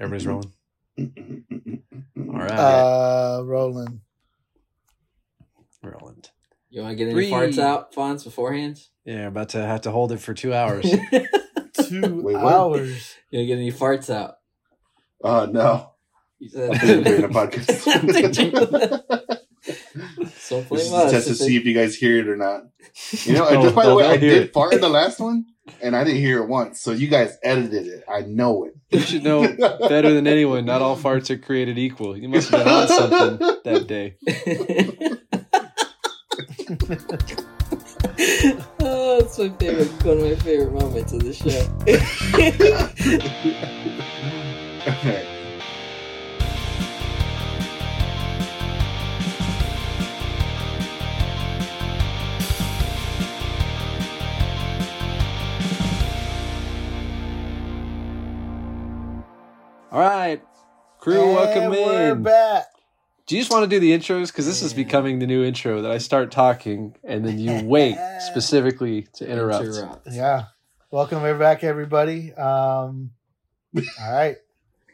Everybody's rolling. All right, Uh, Roland. Roland. You want to get any Three. farts out, Fonz, beforehand? Yeah, about to have to hold it for two hours. Two Wait, what? hours. want to get any farts out? Uh, no. You said doing a podcast. so this blame is a us. test to see if you guys hear it or not. You know, Oh, just by the way, I hear did it. fart in the last one, and I didn't hear it once. So you guys edited it. I know it. you should know better than anyone. Not all farts are created equal. You must have been on something that day. oh, it's my favorite, one of my favorite moments of the show. Okay. All right, crew, And welcome We're in. back. Do you just want to do the intros? Because this is becoming the new intro that I start talking and then you wait specifically to interrupt. Interrupt. Yeah. Welcome back, everybody. Um, all right.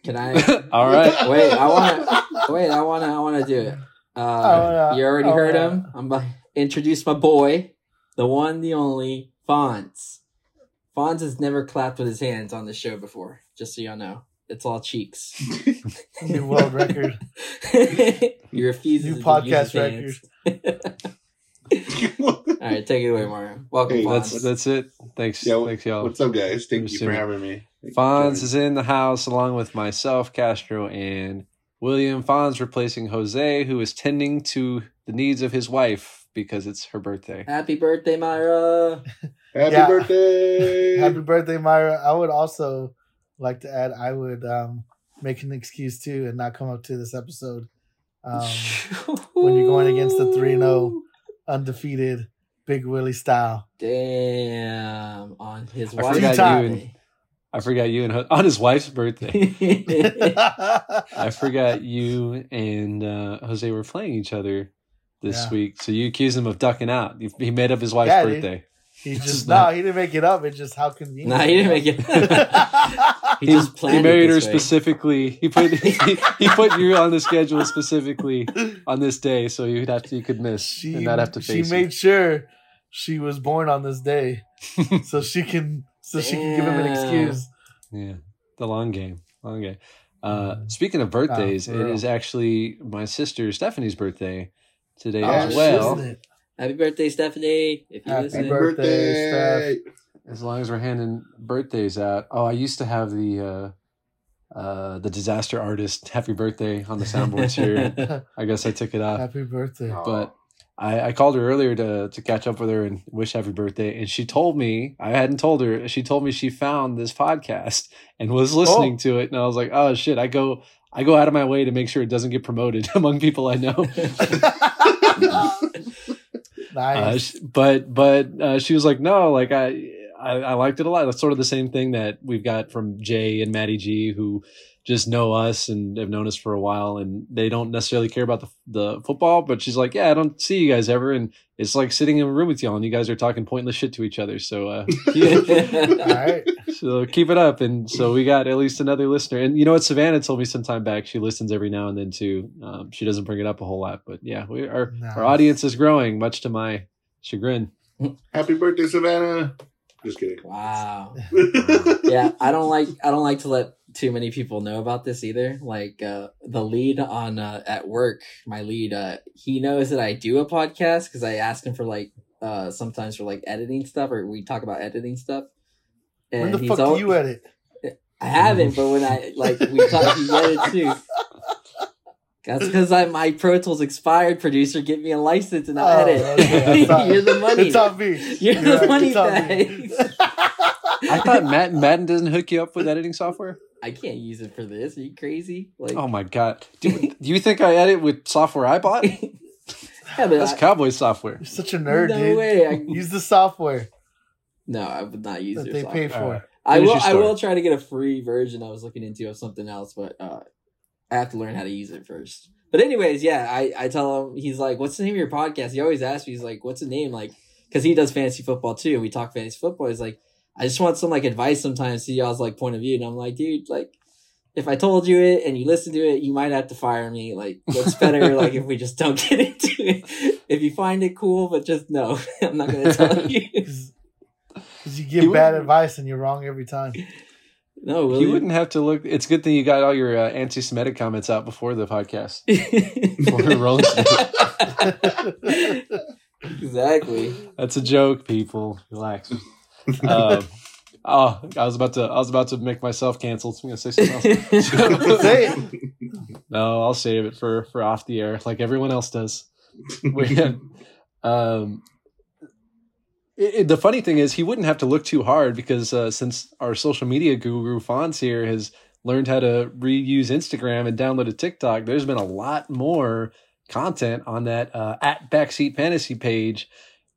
Can I? All right. Wait, I want to. Wait, I want to. I want to do it. Uh, wanna- you already I heard wanna- him. I'm about to introduce my boy, the one, the only Fonz. Fonz has never clapped with his hands on the show before. Just so y'all know, it's all cheeks. New world record. he refuses. New to podcast record. all right, take it away, Mario. Welcome, Hey, Fonz. That's that's it. Thanks. Yeah, Thanks, y'all. What's up, guys? Thank you for having me. Thank you for Fonz is in the house along with myself, Castro, and William Fonz replacing Jose, who is tending to the needs of his wife because it's her birthday. Happy birthday, Myra. Happy Yeah. birthday! Happy birthday, Myra. I would also like to add, I would um, make an excuse too and not come up to this episode. Um, when you're going against the 3-0. undefeated Big Willie style. Damn, on his I wife's forgot you birthday. I forgot you and on his wife's birthday. I forgot you and uh, Jose were playing each other this Yeah. week. So you accused him of ducking out. He- He made up his wife's Yeah, dude. birthday. he Just just not- no, he didn't make it up. It's just how convenient. Nah, he didn't make it. He He, just he married her way. specifically. He put he, he put you on the schedule specifically on this day, so you'd have to you could miss she and not have to face. she face. made sure she was born on this day so she can so she can give him an excuse. yeah, the long game, long game. Uh, speaking of birthdays, for it real. is actually my sister Stephanie's birthday today Oh, as well. Happy birthday, Stephanie. If you Happy listen. Happy birthday, birthday! As long as we're handing birthdays out. Oh, I used to have the uh, uh, the disaster artist happy birthday on the soundboards here. I guess I took it off. Happy birthday. But I, I called her earlier to to catch up with her and wish happy birthday, and she told me I hadn't told her. She told me she found this podcast and was listening Oh. to it, and I was like, oh shit! I go I go out of my way to make sure it doesn't get promoted among people I know. Uh, nice. sh- but but uh, she was like, no, like I, I I liked it a lot. That's sort of the same thing that we've got from Jay and Maddie G, who just know us and have known us for a while, and they don't necessarily care about the the football. But she's like, yeah, I don't see you guys ever, and it's like sitting in a room with y'all, and you guys are talking pointless shit to each other. So uh, All right. so keep it up. And so we got at least another listener. And you know what? Savannah told me some time back. She listens every now and then too. Um, she doesn't bring it up a whole lot, but yeah, we our Nice. our audience is growing, much to my chagrin. Happy birthday, Savannah! Just kidding. wow. Yeah, I don't like. I don't like to let too many people know about this either. Like uh, the lead on uh, at work, my lead, uh, he knows that I do a podcast because I ask him for like uh, sometimes for like editing stuff or we talk about editing stuff. when the he's fuck al- do you edit? I haven't, but when I like we talk, he edits too. That's because I my Pro Tools expired. Producer, get me a license and I'll Oh, edit. okay. It's on- You're the money. It's on me. You're the right, money it's on me. I thought Matt Madden doesn't hook you up with editing software. I can't use it for this. Are you crazy? Like, Oh my god! Do, do you think I edit with software I bought? yeah, That's I- cowboy software. You're such a nerd, no dude. way. I, Use the software no, I would not use that your they software. pay for. Alright. I will. I will try to get a free version. I was looking into of something else, but uh, I have to learn how to use it first. But anyways, yeah, I I tell him he's like, "What's the name of your podcast?" He always asks me, he's like, "What's the name?" Like, because he does fantasy football too, and we talk fantasy football. He's like, "I just want some like advice sometimes." See y'all's like point of view, and I'm like, dude, like. if I told you it and you listened to it, you might have to fire me. Like, it's better like if we just don't get into it. If you find it cool, but just no, I'm not gonna tell you. Because you give bad advice and you're wrong every time. No, will you you? wouldn't have to look. It's a good thing you got all your uh, anti-Semitic comments out before the podcast. Before Rolling Stone. exactly. That's a joke, people. Relax. Um, oh, I was about to. I was about to make myself canceled. So I'm gonna say something else. Say it. no, I'll save it for for off the air, like everyone else does. We had, um, it, it- the funny thing is, he wouldn't have to look too hard because uh, since our social media guru Fonz here has learned how to reuse Instagram and download a TikTok, there's been a lot more content on that uh, at Backseat Fantasy page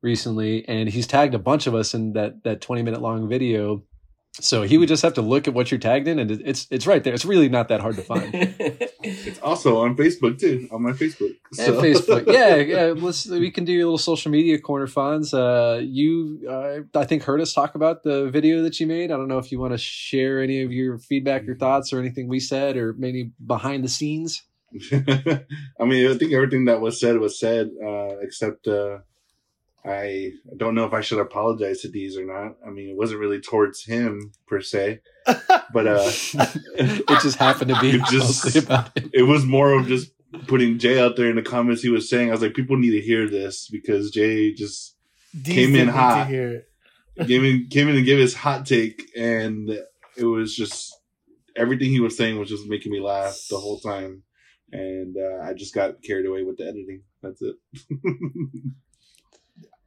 recently, and he's tagged a bunch of us in that that 20 minute long video. So he would just have to look at what you're tagged in, and it's it's right there. It's really not that hard to find. It's also on Facebook too. On my Facebook. And So- Facebook. Yeah, yeah. Let's we can do a little social media corner Fonz. Uh, you, uh, I think, heard us talk about the video that you made. I don't know if you want to share any of your feedback, your thoughts, or anything we said, or maybe behind the scenes. I mean, I think everything that was said was said, uh, except uh, I don't know if I should apologize to Deez or not. I mean, it wasn't really towards him per se, but uh, it just happened to be It just- mostly about it. it was more of just putting Jay out there in the comments. He was saying, I was like, people need to hear this because Jay just Deez Came in didn't need hot. To hear came in, came in and gave his hot take, and it was just everything he was saying was just making me laugh the whole time. And uh, I just got carried away with the editing. That's it.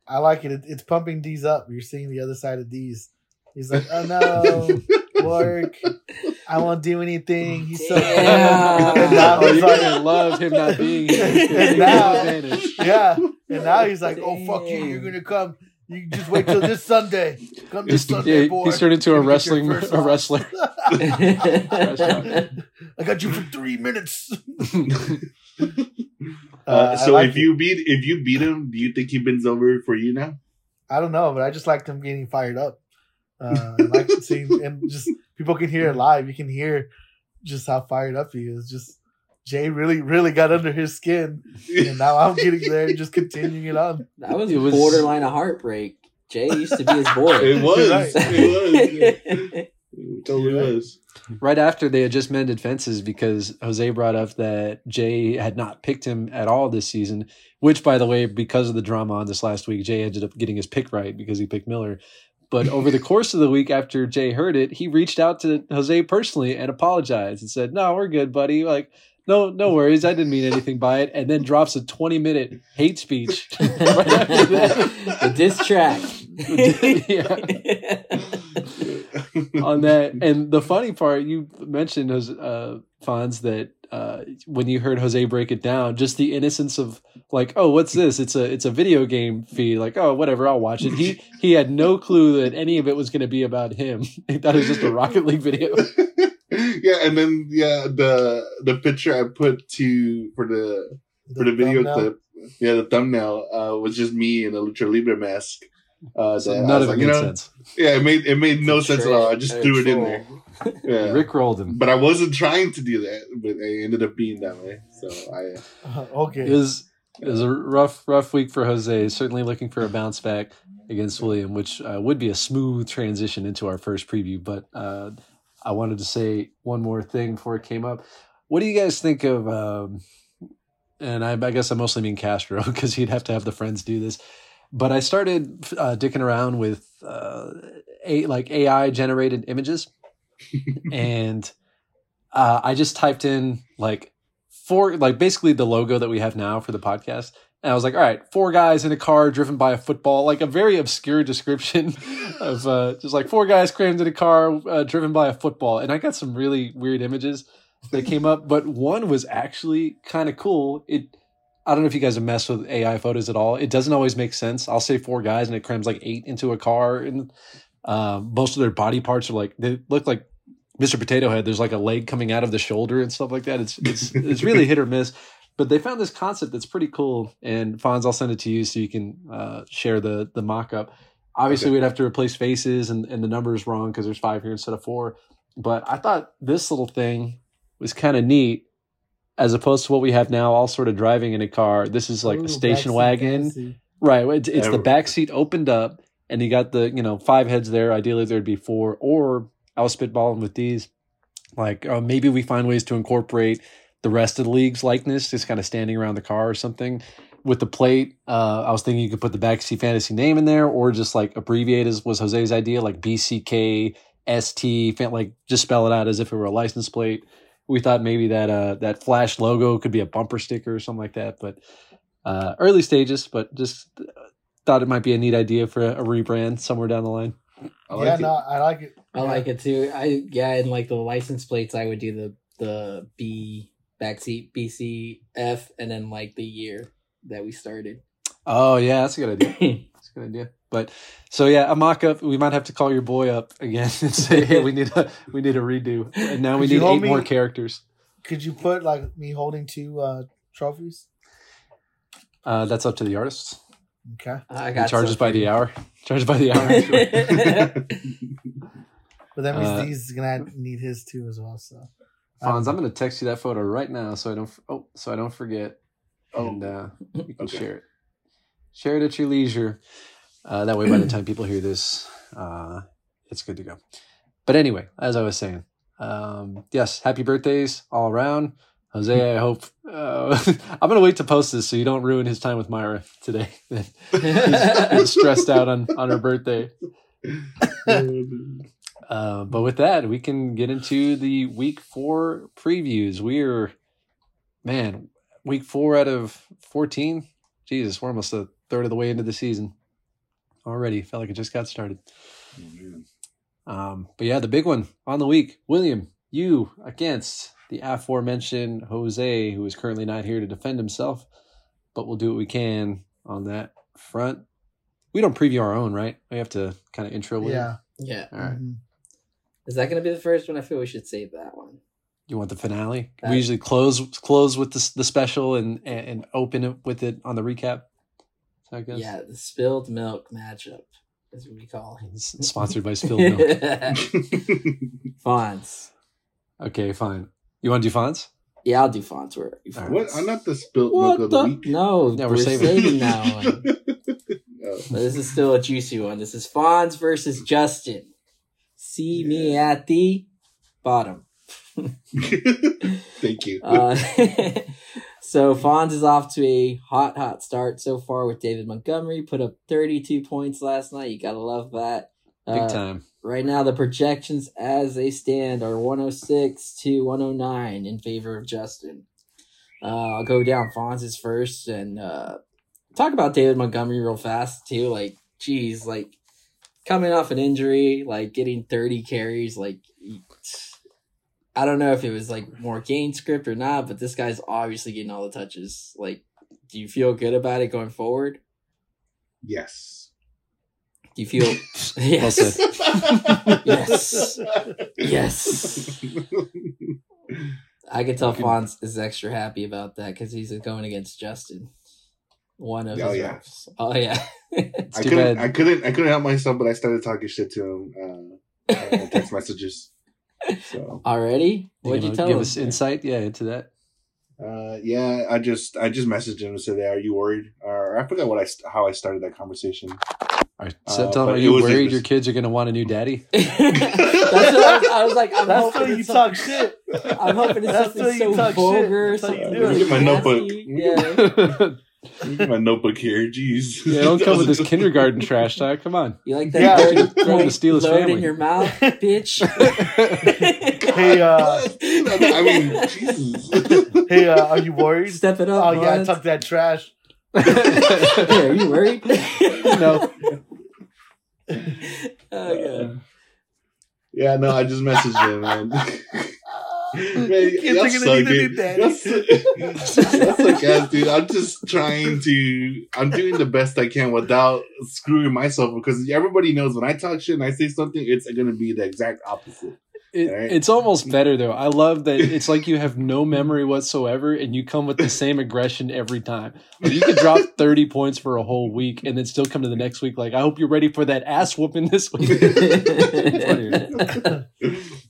I like it. it. It's pumping Deez up. You're seeing the other side of Deez. He's like, oh no, work. I won't do anything. He's so Damn. and now Oh, he's you're like, love him not being here. And now- yeah. And now he's like, oh fuck you. Damn. You're gonna come. You just wait till this Sunday. Come this He's, Sunday, yeah, boy. he's turned into a Gonna get your wrestling a loss. wrestler. I got you for three minutes. Uh, Uh, so like if it. you beat if you beat him, do you think he bends over for you now? I don't know, but I just liked him getting fired up. Uh, I like seeing and just people can hear it live. You can hear just how fired up he is. Just Jay really, really got under his skin, and now I'm getting there and just continuing it on. That was, It was- borderline a heartbreak. Jay used to be his boy. It was. Right. It was. It totally You're right. was. right after they had just mended fences because Jose brought up that Jay had not picked him at all this season, which, by the way, because of the drama on this last week, Jay ended up getting his pick right because he picked Miller. But over the course of the week after Jay heard it, he reached out to Jose personally and apologized and said, No, we're good, buddy. Like, no, no worries. I didn't mean anything by it. And then drops a 20 minute hate speech right after that. the diss track. on that. And the funny part, you mentioned was uh, Fonz that uh, when you heard Jose break it down, just the innocence of like, oh, what's this? It's a it's a video game feed. Like, oh, whatever, I'll watch it. He he had no clue that any of it was going to be about him. he thought it was just a Rocket League video. yeah, and then yeah, the the picture I put to for the for the video thumbnail. clip, yeah, the thumbnail uh, was just me in a lucha libre mask. Uh, So that none was of it like, you know, sense. yeah, it made it made no sense at all. I just threw it in there. Yeah. Rick rolled him. But I wasn't trying to do that, but it ended up being that way. So I okay. It was it was a rough rough week for Jose. Certainly looking for a bounce back against William, which uh, would be a smooth transition into our first preview. But uh, I wanted to say one more thing before it came up. What do you guys think of? Um, and I, I guess I mostly mean Castro because he'd have to have the friends do this. But I started uh, dicking around with uh, a like AI generated images, and uh, I just typed in like four, like basically the logo that we have now for the podcast. And I was like, all right, four guys in a car driven by a football, like a very obscure description of uh, just like four guys crammed in a car uh, driven by a football. And I got some really weird images that came up, but one was actually kind of cool. It, I don't know if you guys have messed with AI photos at all. It doesn't always make sense. I'll say four guys and it crams like eight into a car, and um, most of their body parts are like they look like Mr. Potato Head. There's like a leg coming out of the shoulder and stuff like that. It's it's it's really hit or miss. But they found this concept that's pretty cool. And Fonz, I'll send it to you so you can uh, share the the mock up. Obviously, Okay. we'd have to replace faces and, and the numbers wrong because there's five here instead of four. But I thought this little thing was kind of neat, as opposed to what we have now, all sort of driving in a car. This is like Ooh, a station wagon, fantasy. right? It's, it's the back seat opened up, and you got the you know five heads there. Ideally, there'd be four, or I was spitballing with these. Like uh, maybe we find ways to incorporate the rest of the league's likeness, just kind of standing around the car or something. With the plate, uh, I was thinking you could put the backseat fantasy name in there, or just like abbreviate as was Jose's idea, like BCK ST, like just spell it out as if it were a license plate. We thought maybe that uh, that flash logo could be a bumper sticker or something like that, but uh, early stages. But just uh, thought it might be a neat idea for a, a rebrand somewhere down the line. I like yeah, it. no, I like it. I like it too. I yeah, and like the license plates, I would do the the B backseat BCF, and then like the year that we started. Oh yeah, that's a good idea. That's a good idea. But so yeah, a mock up. We might have to call your boy up again and say, hey, we need a we need a redo, and now we Could you need eight me- more characters. Could you put like me holding two uh, trophies? Uh, that's up to the artists. Okay, I He got charges by the hour. Charges by the hour. sure. but that means Uh, these is gonna need his too as well. So Fonz, I'm going to text you that photo right now, so I don't. Oh, so I don't forget, Oh, and uh, you can Okay. share it. Share it at your leisure. Uh, that way, by the time people hear this, uh, it's good to go. But anyway, as I was saying, um, yes, happy birthdays all around. Jose, I hope uh, I'm gonna wait to post this so you don't ruin his time with Myra today. he's, he's stressed out on on her birthday. Uh, but with that, we can get into the week four previews. We're, man, week four out of 14. Jesus, we're almost a third of the way into the season already. Felt like it just got started. Oh, man. Um, but yeah, the big one on the week William, you against the aforementioned Jose, who is currently not here to defend himself, but we'll do what we can on that front. We don't preview our own, right? We have to kind of intro William. yeah, yeah. All right. Mhm. Is that going to be the first one? I feel we should save that one. You want the finale? That- we usually close close with the the special and and and open it with it on the recap. Is that good? Yeah, the spilled milk matchup is what we call it. It's sponsored by Spilled Milk. Fonz. Okay, fine. You want to do Fonz? Yeah, I'll do Fonz. Where you All right. what? I'm not the spilled What milk of the, the? week. No, Yeah, we're, we're saving, saving- that one. But this is still a juicy one. This is Fonz versus Justin. See me at the bottom. Thank you. Uh, so Fonz is off to a hot, hot start so far with David Montgomery. Put up 32 points last night. You gotta love that. Big Uh, time. Right now, the projections as they stand are 106 to 109 in favor of Justin. Uh, I'll go down Fonz's first and uh, talk about David Montgomery real fast too. Like, geez, like coming off an injury, like getting 30 carries, like I don't know if it was like more game script or not, but this guy's obviously getting all the touches. Like, do you feel good about it going forward? yes. Do you feel yes? said. Yes. Yes. I can tell Okay. Fonz is extra happy about that because he's going against Justin. One of Oh, his yeah. reps. Oh yeah. It's I too couldn't. bad. I couldn't. I couldn't help myself, but I started talking shit to him. Uh, uh, text messages. So Already? What'd you gonna tell give him? us insight? Yeah, into that. uh, yeah, I just I just messaged him and said, "Are you worried?" Or I forgot what I how I started that conversation. All right. So Uh, tell them, but are you worried just- your kids are going to want a new daddy? That's what I was, I was like, I'm That's hoping how you talk shit. I'm hoping it's That's something you so talk shit. vulgar, That's how something do it. really Get my notebook. Yeah. Let me my notebook here. Jeez. yeah, don't come with this kindergarten trash talk. Come on. You like that Yeah. dirty Going to blank steal his load family. in your mouth, bitch? Hey, uh, I mean, Jesus. hey, uh, are you worried? Step it up. Oh yeah, I Fonz. took that trash. Hey, are you worried? no. oh, God. Yeah, no, I just messaged him, man. Man, Kids y'all are gonna suck, need a new dude. daddy. Y'all suck- ass, dude. I'm just trying to. I'm doing the best I can without screwing myself because everybody knows when I talk shit and I say something, it's gonna be the exact opposite. It, Right. It's almost better though. I love that it's like you have no memory whatsoever, and you come with the same aggression every time. Like you could drop thirty points for a whole week, and then still come to the next week like, I hope you're ready for that ass whooping this week.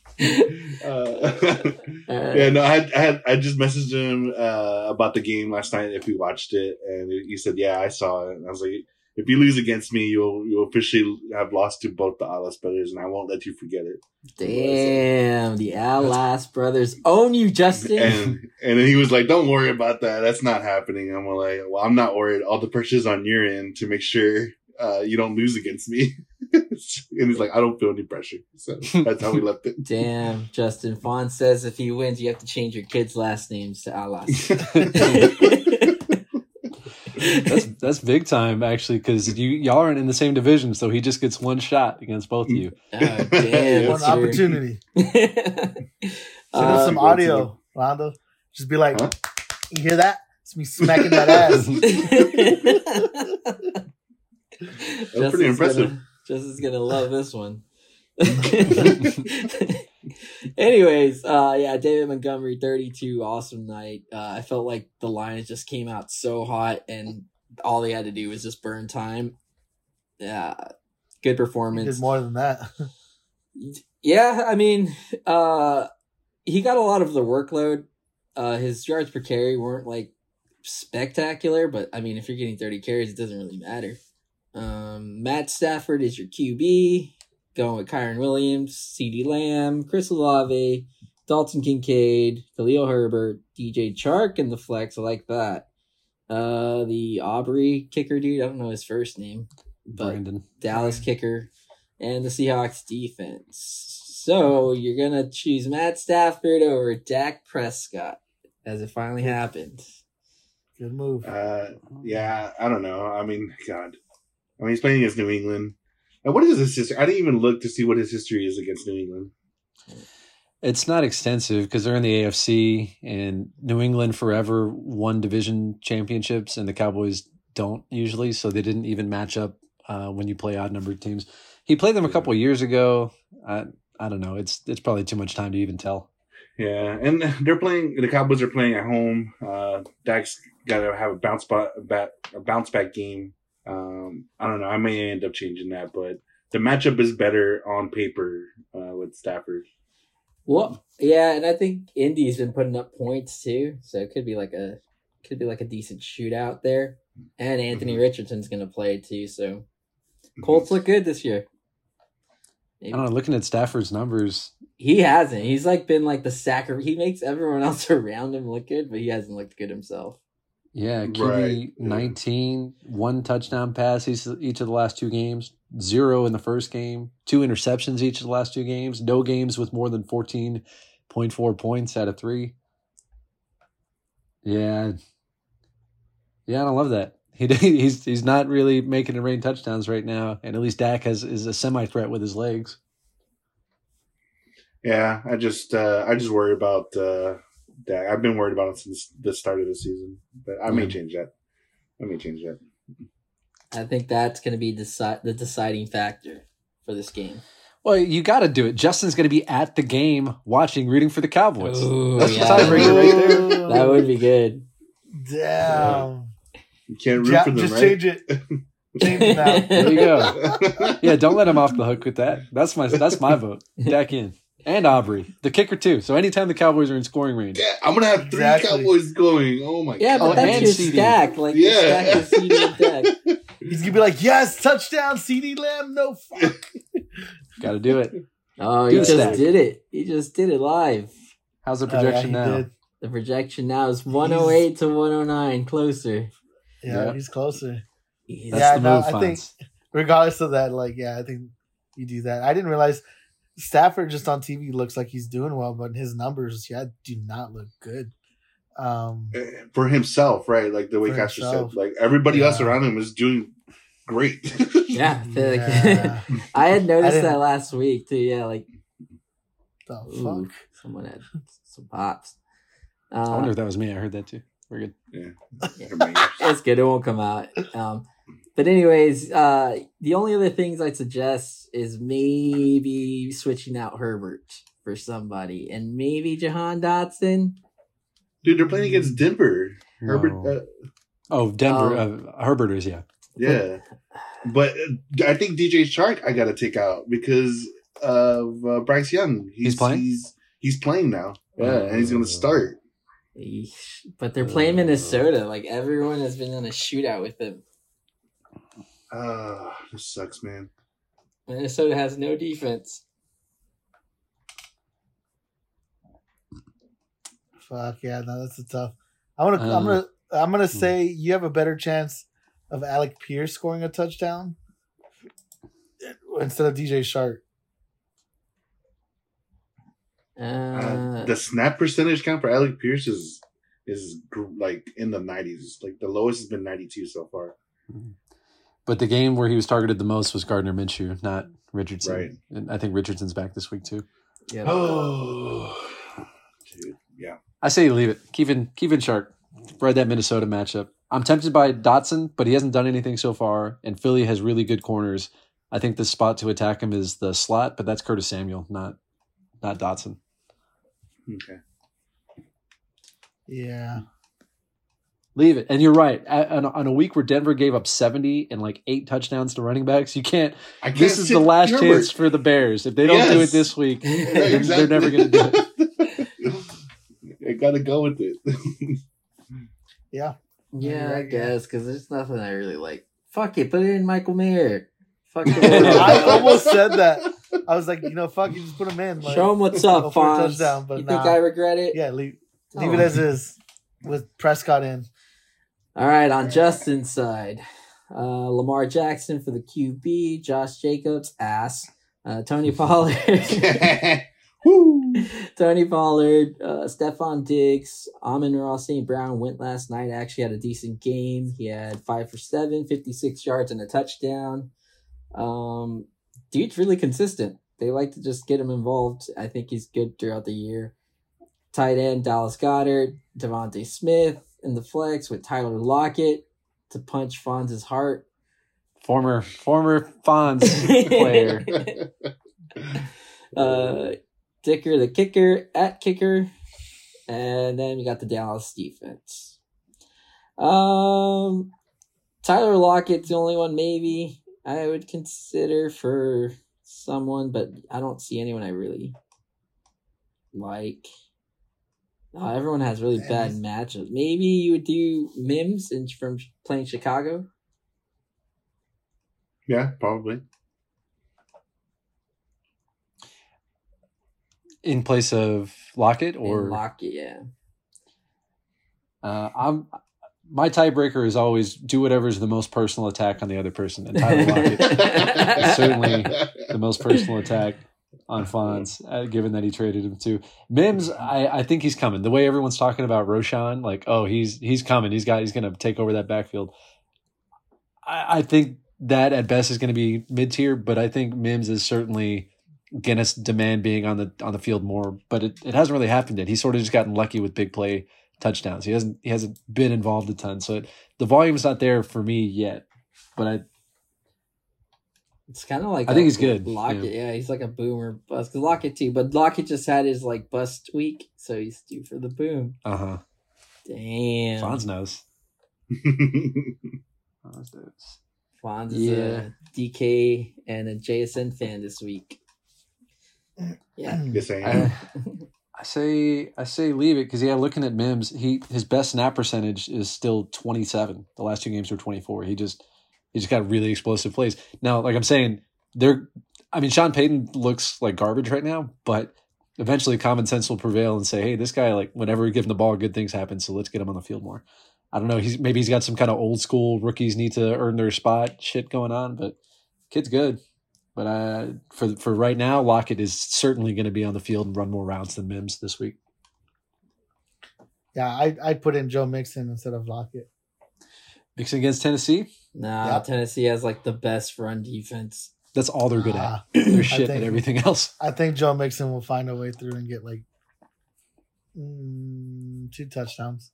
Uh, yeah, no, I had, I had, I just messaged him uh, about the game last night if he watched it, and he said, "Yeah, I saw it." And I was like, "If you lose against me, you'll you'll officially have lost to both the Alas brothers, and I won't let you forget it." Damn, the Alas brothers own you, Justin. And and then he was like, "Don't worry about that. That's not happening." I'm like, "Well, I'm not worried. All the pressure's on your end to make sure uh, you don't lose against me." and he's like, "I don't feel any pressure." So that's how we left it. Damn, Justin Fawn says if he wins, you have to change your kids' last names to Alas. that's that's big time actually because you y'all aren't in the same division, so he just gets one shot against both of you. Oh, damn, One that's your- opportunity. Send Uh, us some audio, Rondo. Just be like, Huh? you hear that? It's me smacking that ass. Justin's pretty impressive. Gonna, Justin's gonna love this one. Anyways, uh, yeah, David Montgomery, thirty-two, awesome night. Uh, I felt like the Lions just came out so hot, and all they had to do was just burn time. Yeah, good He performance. did more than that. Yeah, I mean, uh, he got a lot of the workload. Uh, his yards per carry weren't like spectacular, but I mean, if you're getting 30 carries, it doesn't really matter. Um, Matt Stafford is your QB, going with Kyren Williams, CeeDee Lamb, Chris Olave, Dalton Kincaid, Khalil Herbert, DJ Chark, and the flex. I like that. Uh, the Aubrey kicker dude, I don't know his first name. But Brandon. Dallas kicker, and the Seahawks defense. So you're gonna choose Matt Stafford over Dak Prescott, as it finally happened. Good move. Uh, yeah, I don't know. I mean, God, I mean, he's playing against New England. And what is his history? I didn't even look to see what his history is against New England. It's not extensive because they're in the AFC and New England forever won division championships and the Cowboys don't usually, so they didn't even match up uh, when you play odd numbered teams. He played them a couple of years ago. I, I don't know. It's it's probably too much time to even tell. Yeah, and they're playing. The Cowboys are playing at home. Uh, Dak's got to have a bounce back, a bounce back game. Um, I don't know. I may end up changing that, but the matchup is better on paper uh, with Stafford. Well, yeah, and I think Indy's been putting up points too, so it could be like a could be like a decent shootout there. And Anthony Richardson's gonna play too, so Colts look good this year. I don't know. Looking at Stafford's numbers, He hasn't. He's like been like the sacker. He makes everyone else around him look good, but he hasn't looked good himself. Yeah, QB Right, yeah. 19, one touchdown pass each, each of the last two games, zero in the first game, two interceptions each of the last two games, no games with more than 14.4 points out of three. Yeah. Yeah, I don't love that. He he's he's not really making it rain touchdowns right now, and at least Dak has is a semi threat with his legs. Yeah, I just uh, I just worry about uh, Dak. I've been worried about it since the start of the season, but I may Yeah. change that. I may change that. I think that's going to be deci- the deciding factor for this game. Well, you got to do it. Justin's going to be at the game, watching, rooting for the Cowboys. Ooh, That's yeah. the tiebreaker right there. That would be good. Damn. You can't root Ja- for them, just right? change it. Change it now. There you go. Yeah, don't let him off the hook with that. That's my that's my vote. Dak in and Aubrey, the kicker too. So anytime the Cowboys are in scoring range, Yeah, I'm gonna have three Exactly. Cowboys going. Oh my Yeah, god! Yeah, but Oh, that's and your CeeDee. stack. Like your stack yeah. is CeeDee and Dak. He's gonna be like, yes, touchdown, CeeDee Lamb, no fuck. got to do it. Oh, Do you just stack. did it. He just did it live. How's the Oh, yeah, projection now? did. The projection now is 108 to 109, closer. Yeah, Yeah. he's closer. He's- That's Yeah, the no, I think- Regardless of that, like, yeah, I think you do that. I didn't realize Stafford just on TV looks like he's doing well, but his numbers, yeah, do not look good. Um, for himself, right? Like the way For Castro himself. said, like everybody else around him is doing great. yeah, I feel like- yeah. I had noticed didn't- that last week too. Yeah, like the ooh, fuck? someone had some pops. I wonder Uh, if that was me. I heard that too. We're good. Yeah, it's good. It won't come out. Um, but anyways, uh, the only other things I'd suggest is maybe switching out Herbert for somebody, and maybe Jahan Dotson. Dude, they're playing against Denver. Herbert, uh, Oh, Denver. Um, uh, Herbert is yeah. yeah, but uh, I think DJ Chark I got to take out because of uh, Bryce Young. He's playing? He's, he's playing now. Yeah, and he's gonna start. But they're playing Minnesota. Like everyone has been in a shootout with them. Ah, this sucks, man. Minnesota has no defense. Fuck yeah, no, that's a tough. I want to. I'm Uh, gonna. I'm gonna hmm. say you have a better chance of Alec Pierce scoring a touchdown instead of DJ Chark. Uh, Uh, the snap percentage count for Alec Pierce is is like in the nineties. Like the lowest has been ninety two so far. But the game where he was targeted the most was Gardner Minshew, not Richardson. Right. And I think Richardson's back this week too. yeah. Oh, dude, yeah. I say you leave it. Kevin Kevin Shark. Read that Minnesota matchup. I'm tempted by Dotson, but he hasn't done anything so far, and Philly has really good corners. I think the spot to attack him is the slot, but that's Curtis Samuel, not not Dotson. Okay. Yeah, Leave it. And you're right. On a, on a week where Denver gave up 70 and like eight touchdowns to running backs, you can't. I can't This is the last Herbert. chance for the Bears. If they don't do it this week, Yeah, they're, exactly. they're never going to do it. I gotta go with it. yeah. Yeah, I Right, yeah. guess because there's nothing I really like. Fuck it, put it in Michael Mayer. Fuck I almost said that. I was like, you know, fuck, you just put him in. Like, Show him what's up, Fonz. touchdown, but you think. I regret it? Yeah, leave, leave Oh. it as is with Prescott in. All right, on Justin's side, uh, Lamar Jackson for the QB, Josh Jacobs ass, uh, Tony Pollard, Tony Pollard, uh, Stefon Diggs, Amon-Ra St. Brown went last night. Actually had a decent game. He had five for seven, 56 yards and a touchdown. Um, dude's really consistent. They like to just get him involved. I think he's good throughout the year. Tight end Dallas Goedert, DeVonta Smith in the flex with Tyler Lockett to punch Fonz's heart. Former former Fonz player. uh, Dicker the kicker at kicker, and then we got the Dallas defense. Um, Tyler Lockett's the only one maybe I would consider for someone, but I don't see anyone I really like. Uh, everyone has really bad matchups. Maybe you would do Mims in, from playing Chicago. yeah, probably. in place of Lockett Or or Lockett, yeah. uh, I'm my tiebreaker is always do whatever is the most personal attack on the other person. And Tyler Lockett is certainly the most personal attack on Fonz, uh, given that he traded him to Mims. I, I think he's coming. The way everyone's talking about Roshan, like, oh, he's he's coming. He's got he's going to take over that backfield. I, I think that at best is going to be mid tier, but I think Mims is certainly going to demand being on the on the field more. But it, it hasn't really happened yet. He's sort of just gotten lucky with big play touchdowns. He hasn't he hasn't been involved a ton, so it, the volume's not there for me yet. But I It's kind of like I think he's good, Lockett, yeah. he's like a boomer bust. Cause Lockett too, but Lockett just had his like bust week, so he's due for the boom. uh huh. Damn, Fonz knows. Fonz knows. Fonz is Yeah. a DK and a JSN fan this week. Yeah, yes, I am. I, I say I say leave it because yeah, looking at Mims, he his best snap percentage is still twenty seven. The last two games were twenty four. He just he just got really explosive plays. Now, like I'm saying, they're I mean Sean Payton looks like garbage right now, but eventually common sense will prevail and say, hey, this guy like whenever we give him the ball, good things happen. So let's get him on the field more. I don't know. He's maybe he's got some kind of old school rookies need to earn their spot shit going on, but kid's good. But uh, for for right now, Lockett is certainly going to be on the field and run more rounds than Mims this week. Yeah, I I'd put in Joe Mixon instead of Lockett. Mixon against Tennessee, nah. Yep. Tennessee has like the best run defense. that's all they're good Ah, at. They're shit think- at everything else. I think Joe Mixon will find a way through and get like mm, two touchdowns.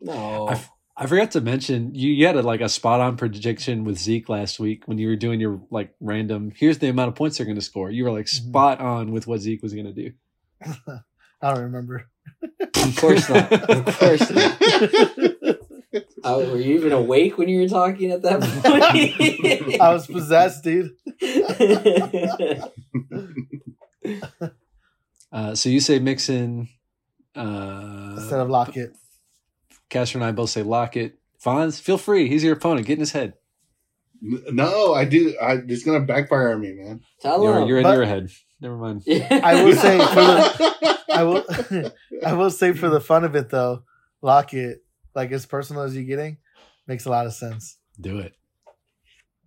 No, I, I forgot to mention you, you had a, like a spot on prediction with Zeke last week when you were doing your like random. Here's the amount of points they're going to score. You were like Mhm. spot on with what Zeke was going to do. I don't remember. of course not. Of course not. Oh, were you even awake when you were talking at that point? I was possessed, dude. Uh, so you say Mixon. Uh, Instead of Lockett. Castro and I both say Lockett. Fonz, feel free. He's your opponent. Get in his head. No, I do. I it's gonna backfire on me, man. Tell You're, him. you're in but- your head. Never mind. I will say for the I will I will say for the fun of it though, Lockett, like as personal as you're getting, makes a lot of sense. Do it.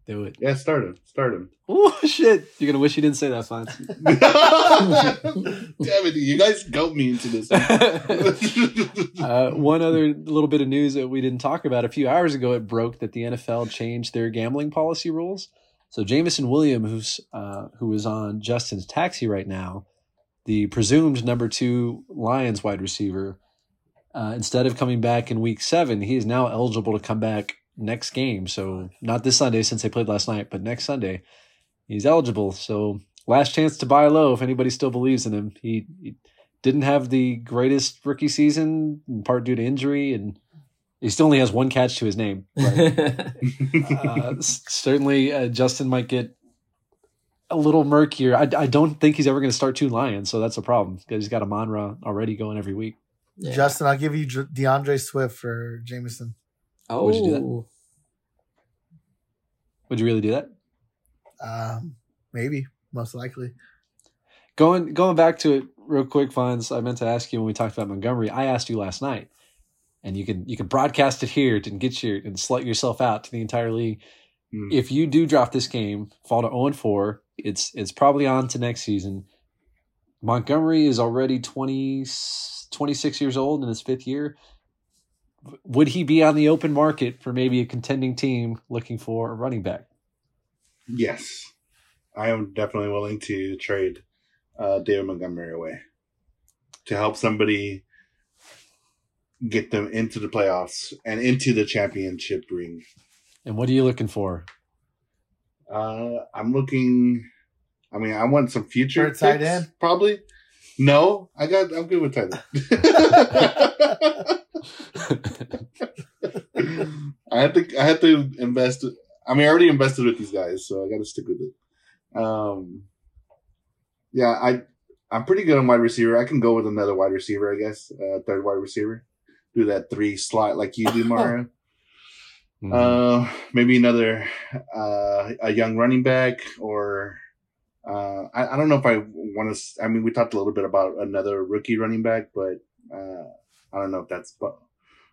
Do it. yeah, start him. Start him. Oh shit! You're gonna wish you didn't say that, Fonz. Damn it! You guys goat me into this. uh, one other little bit of news that we didn't talk about a few hours ago, it broke that the NFL changed their gambling policy rules. So Jameson William, who's uh, who is on Justin's taxi right now, the presumed number two Lions wide receiver, uh, instead of coming back in week seven, he is now eligible to come back next game. So not this Sunday since they played last night, but next Sunday, he's eligible. So last chance to buy low if anybody still believes in him. He, he didn't have the greatest rookie season, in part due to injury, and he still only has one catch to his name. But, uh, certainly, uh, Justin might get a little murkier. I, I don't think he's ever going to start two Lions, so that's a problem because he's got Amon-Ra already going every week. Yeah. Justin, I'll give you D'Andre Swift for Jameson. oh, Would you do that? Would you really do that? Um, maybe, most likely. Going going back to it real quick, Fonz. I meant to ask you when we talked about Montgomery. I asked you last night, and you can you can broadcast it here to get your and slut yourself out to the entire league. Hmm. If you do drop this game, fall to zero and four, it's it's probably on to next season. Montgomery is already 20, 26 years old in his fifth year. Would he be on the open market for maybe a contending team looking for a running back? Yes, I am definitely willing to trade uh, David Montgomery away to help somebody get them into the playoffs and into the championship ring. And what are you looking for? Uh, I'm looking. I mean, I want some future For a tight end? probably. No, I got. I'm good with end. I have to. I have to invest. I mean, I already invested with these guys, so I got to stick with it. Um, yeah, I. I'm pretty good on wide receiver. I can go with another wide receiver, I guess. Uh, third wide receiver. Do that three slot like you do, Mario. Mhm. Uh, maybe another uh, a young running back, or uh, I, I don't know if I want to. I mean, we talked a little bit about another rookie running back, but uh, I don't know if that's a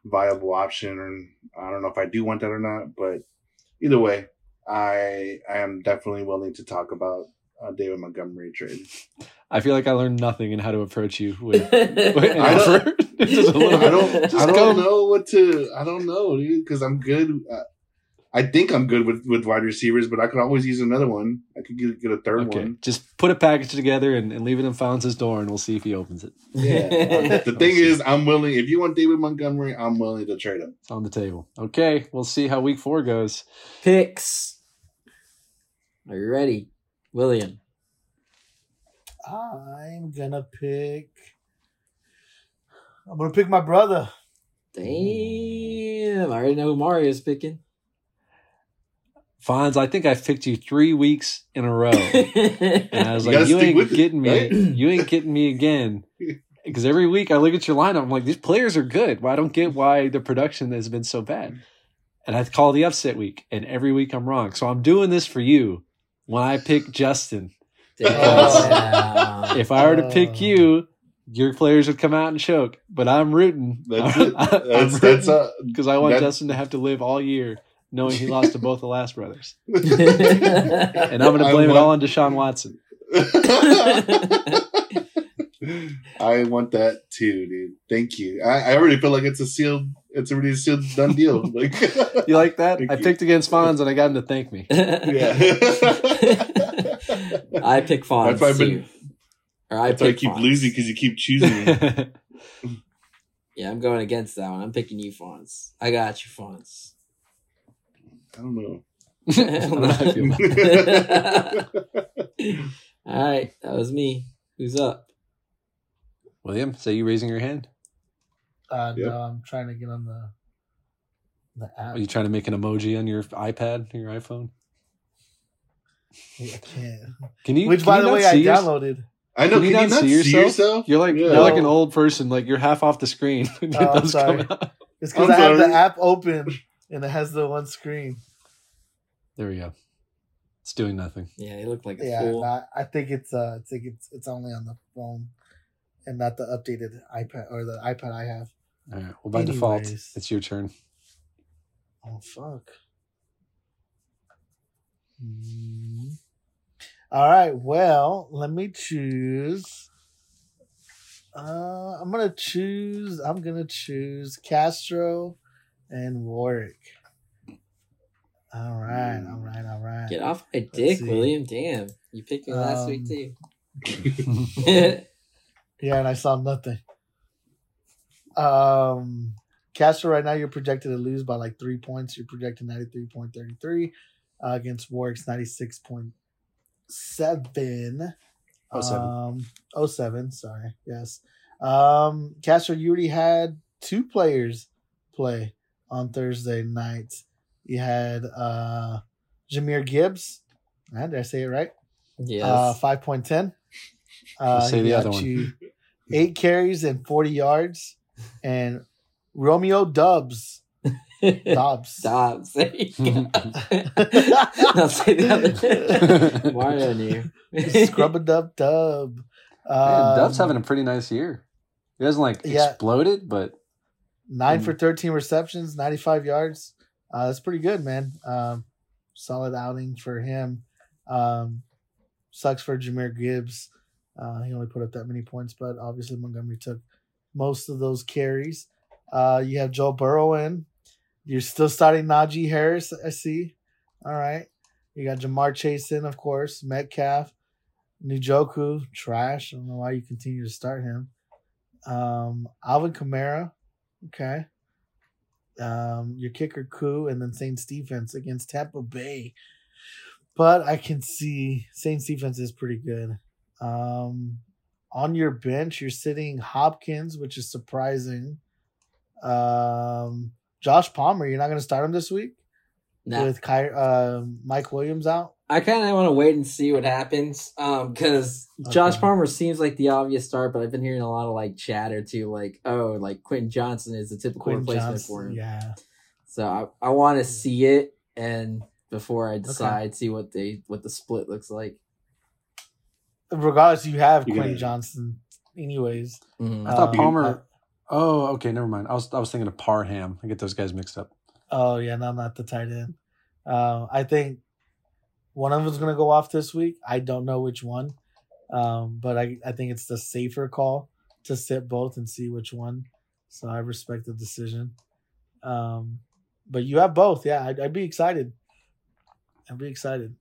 viable option, or I don't know if I do want that or not. But either way, I I am definitely willing to talk about uh, David Montgomery trade. I feel like I learned nothing in how to approach you with, with I don't- Just a little- I don't. I don't come- know what to. I don't know, dude. Because I'm good. I think I'm good with with wide receivers, but I could always use another one. I could get, get a third Okay, one. just put a package together and, and leave it in Fonz's door, and we'll see if he opens it. Yeah. the thing is, I'm willing. If you want David Montgomery, I'm willing to trade him. It's on the table. Okay, we'll see how week four goes. Picks. Are you ready, William? I'm gonna pick. I'm gonna pick my brother. Damn, I already know who Mario's picking. Fonz, I think I've picked you three weeks in a row. And I was You like, you ain't with it, getting me. right? You ain't getting me again. Because every week I look at your lineup, I'm like, these players are good. Well, I don't get why the production has been so bad. And I call the upset week, and every week I'm wrong. So I'm doing this for you when I pick Justin. If I were to pick you, your players would come out and choke. But I'm rooting. That's it. That's that's uh, because I want that- Justin to have to live all year knowing he lost to both the Alas brothers. and And I'm going to I blame it all on Deshaun Watson. I want that too, dude. Thank you. I, I already feel like it's a sealed. It's already a sealed done deal. Like You like that? Thank I you. picked against Fonz and I got him to thank me. yeah. I pick Fonz That's why I've too. been- Or I That's why I keep Fonz. losing because you keep choosing me. Yeah, I'm going against that one. I'm picking you, Fonz. I got you, Fonz. I don't know. I don't know how I feel about it. All right, that was me. Who's up? William, say you raising your hand? Uh, Yep. No, I'm trying to get on the the app. Are you trying to make an emoji on your iPad or your iPhone? I can't. Can you? Which, can by you the way, I see yours- downloaded. I know. Can Can, you you not not see see yourself? yourself? You're like Yeah. you're like an old person. Like you're half off the screen. it Oh, I'm sorry. It's because I'm have the app open and it has the one screen. There we go. It's doing nothing. Yeah, it looked like a Yeah, fool. no, I think it's uh, I think it's it's only on the phone and not the updated iPad or the iPad I have. All right. Well, by default, it's your turn. Oh fuck. Hmm. All right. Well, let me choose. Uh, I'm gonna choose. I'm gonna choose Castro and Warwick. All right. All right. All right. Get off my dick, see. William. Damn. You picked me last week Um, too. Yeah, and I saw nothing. Um, Castro, right now you're projected to lose by like three points. You're projected ninety three point thirty three uh, against Warwick's ninety six point seven. Oh, seven. Um, oh seven. Sorry. Yes. Um, Castro, you already had two players play on Thursday night. You had uh, Jahmyr Gibbs. Ah, Did I say it right? yes. Uh, five point ten. Uh, Say the other one. eight carries and forty yards, and Romeo Doubs. Dobbs. Dobbs. There you go. I'll say the other. Mario knew. Scrub a dub dub. Man, Duff's Um, having a pretty nice year. He hasn't like Yeah. exploded, but nine Mm. for thirteen receptions, ninety five yards. Uh, that's pretty good, man. Um, solid outing for him. Um, sucks for Jahmyr Gibbs. Uh, he only put up that many points, but obviously Montgomery took most of those carries. Uh, you have Joe Burrow in. You're still starting Najee Harris, I see. All right. You got Ja'Marr Chase in, of course. Metcalf, Njoku, trash. I don't know why you continue to start him. Um, Alvin Kamara, okay. Um, your kicker coup, and then Saints defense against Tampa Bay. But I can see Saints defense is pretty good. Um, on your bench, you're sitting Hopkins, which is surprising. Um, Josh Palmer, you're not going to start him this week Nah, with Ky- uh, Mike Williams out. I kind of want to wait and see what happens. Um, because Josh Palmer seems like the obvious start, but I've been hearing a lot of like chatter too, like oh, like Quentin Johnston is the typical Quinn replacement Johnson, for him. yeah. So I, I want to see it and before I decide, see what they what the split looks like. Regardless, you have You're Quinn gonna- Johnson, anyways. Mhm. I thought Um, Palmer. oh, okay, never mind. I was I was thinking of Parham. I get those guys mixed up. Oh yeah, no, not the tight end. Uh, I think one of them's gonna go off this week. I don't know which one, um, but I I think it's the safer call to sit both and see which one. So I respect the decision. Um, but you have both, yeah. I'd, I'd be excited. I'd be excited.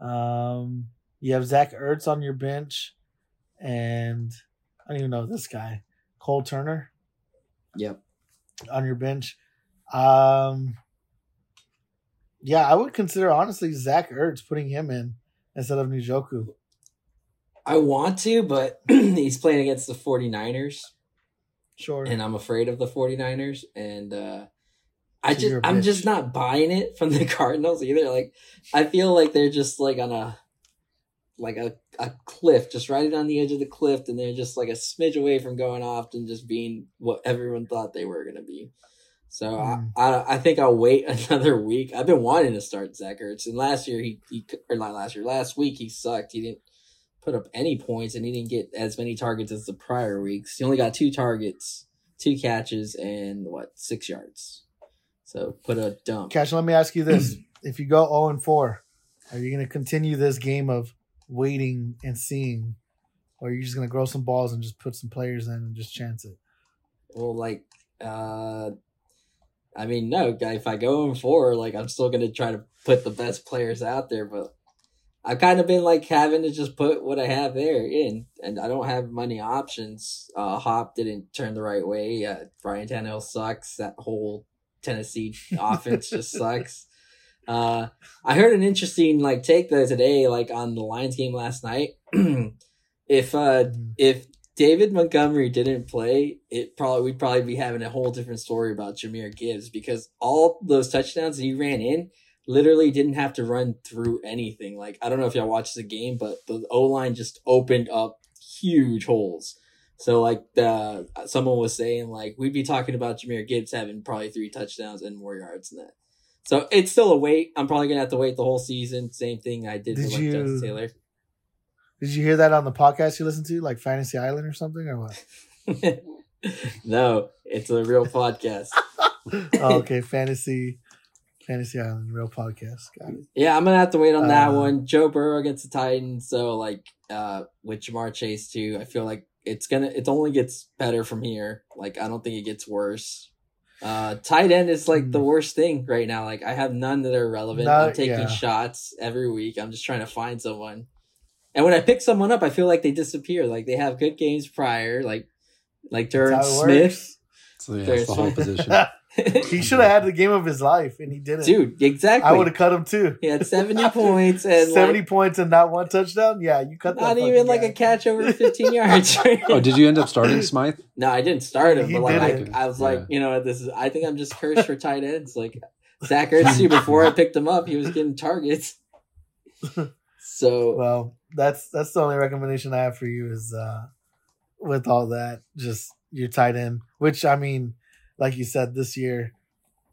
Um, you have Zach Ertz on your bench, and I don't even know this guy, Cole Turner Yep. on your bench. Um, yeah, I would consider honestly Zach Ertz putting him in instead of Njoku. I want to, but he's playing against the 49ers. Sure. and I'm afraid of the 49ers and uh I So just I'm just not buying it from the Cardinals either. Like I feel like they're just like on a like a, a cliff, just right on the edge of the cliff, and they're just like a smidge away from going off and just being what everyone thought they were gonna be. So Mm. I, I I think I'll wait another week. I've been wanting to start Zach Ertz, and last year he, he or not last year, last week he sucked. He didn't put up any points, and he didn't get as many targets as the prior weeks. He only got two targets, two catches, and what six yards. So put a dump. Cash, let me ask you this: If you go zero and four, are you going to continue this game of waiting and seeing, or are you just going to grow some balls and just put some players in and just chance it? Well, like, uh, I mean, no. If I go in four, like, I'm still gonna try to put the best players out there, but I've kind of been like having to just put what I have there in, and I don't have many options. Uh, Hop didn't turn the right way. Uh, Brian Tannehill sucks. That whole Tennessee offense just sucks. Uh, I heard an interesting like take though today, like on the Lions game last night. if uh Mhm. if David Montgomery didn't play, it probably we'd probably be having a whole different story about Jahmyr Gibbs because all those touchdowns he ran in literally didn't have to run through anything. Like I don't know if y'all watched the game, but the O line just opened up huge holes. So like the someone was saying like we'd be talking about Jahmyr Gibbs having probably three touchdowns and more yards than that. So it's still a wait. I'm probably gonna have to wait the whole season. Same thing I did, Did with like you- Justin Taylor. Did you hear that on the podcast you listened to, like Fantasy Island or something, or what? no, it's a real podcast. oh, okay, Fantasy, Fantasy Island, real podcast. Got it. Yeah, I'm gonna have to wait on that Uh, one. Joe Burrow against the Titans. So like uh with Ja'Marr Chase too, I feel like it's gonna it only gets better from here. Like I don't think it gets worse. Uh tight end is like the Hmm. worst thing right now. Like I have none that are relevant. No, I'm taking yeah. shots every week. I'm just trying to find someone. And when I pick someone up, I feel like they disappear. Like they have good games prior, like like That's Durham how it Smith. So yeah, There's the whole position. he should have had the game of his life, and he didn't. Dude, exactly. I would have cut him too. he had 70 points and Seventy like, points and not one touchdown. Yeah, you cut that. not fucking even like a catch over 15 yards. oh, did you end up starting Smythe? No, I didn't start him, He but like didn't. I, I was like, you know, this is. I think I'm just cursed for tight ends. Like Zach Ertz, too, before I picked him up, he was getting targets. So Well, that's that's the only recommendation I have for you is uh with all that, just your tight end. Which I mean, like you said, this year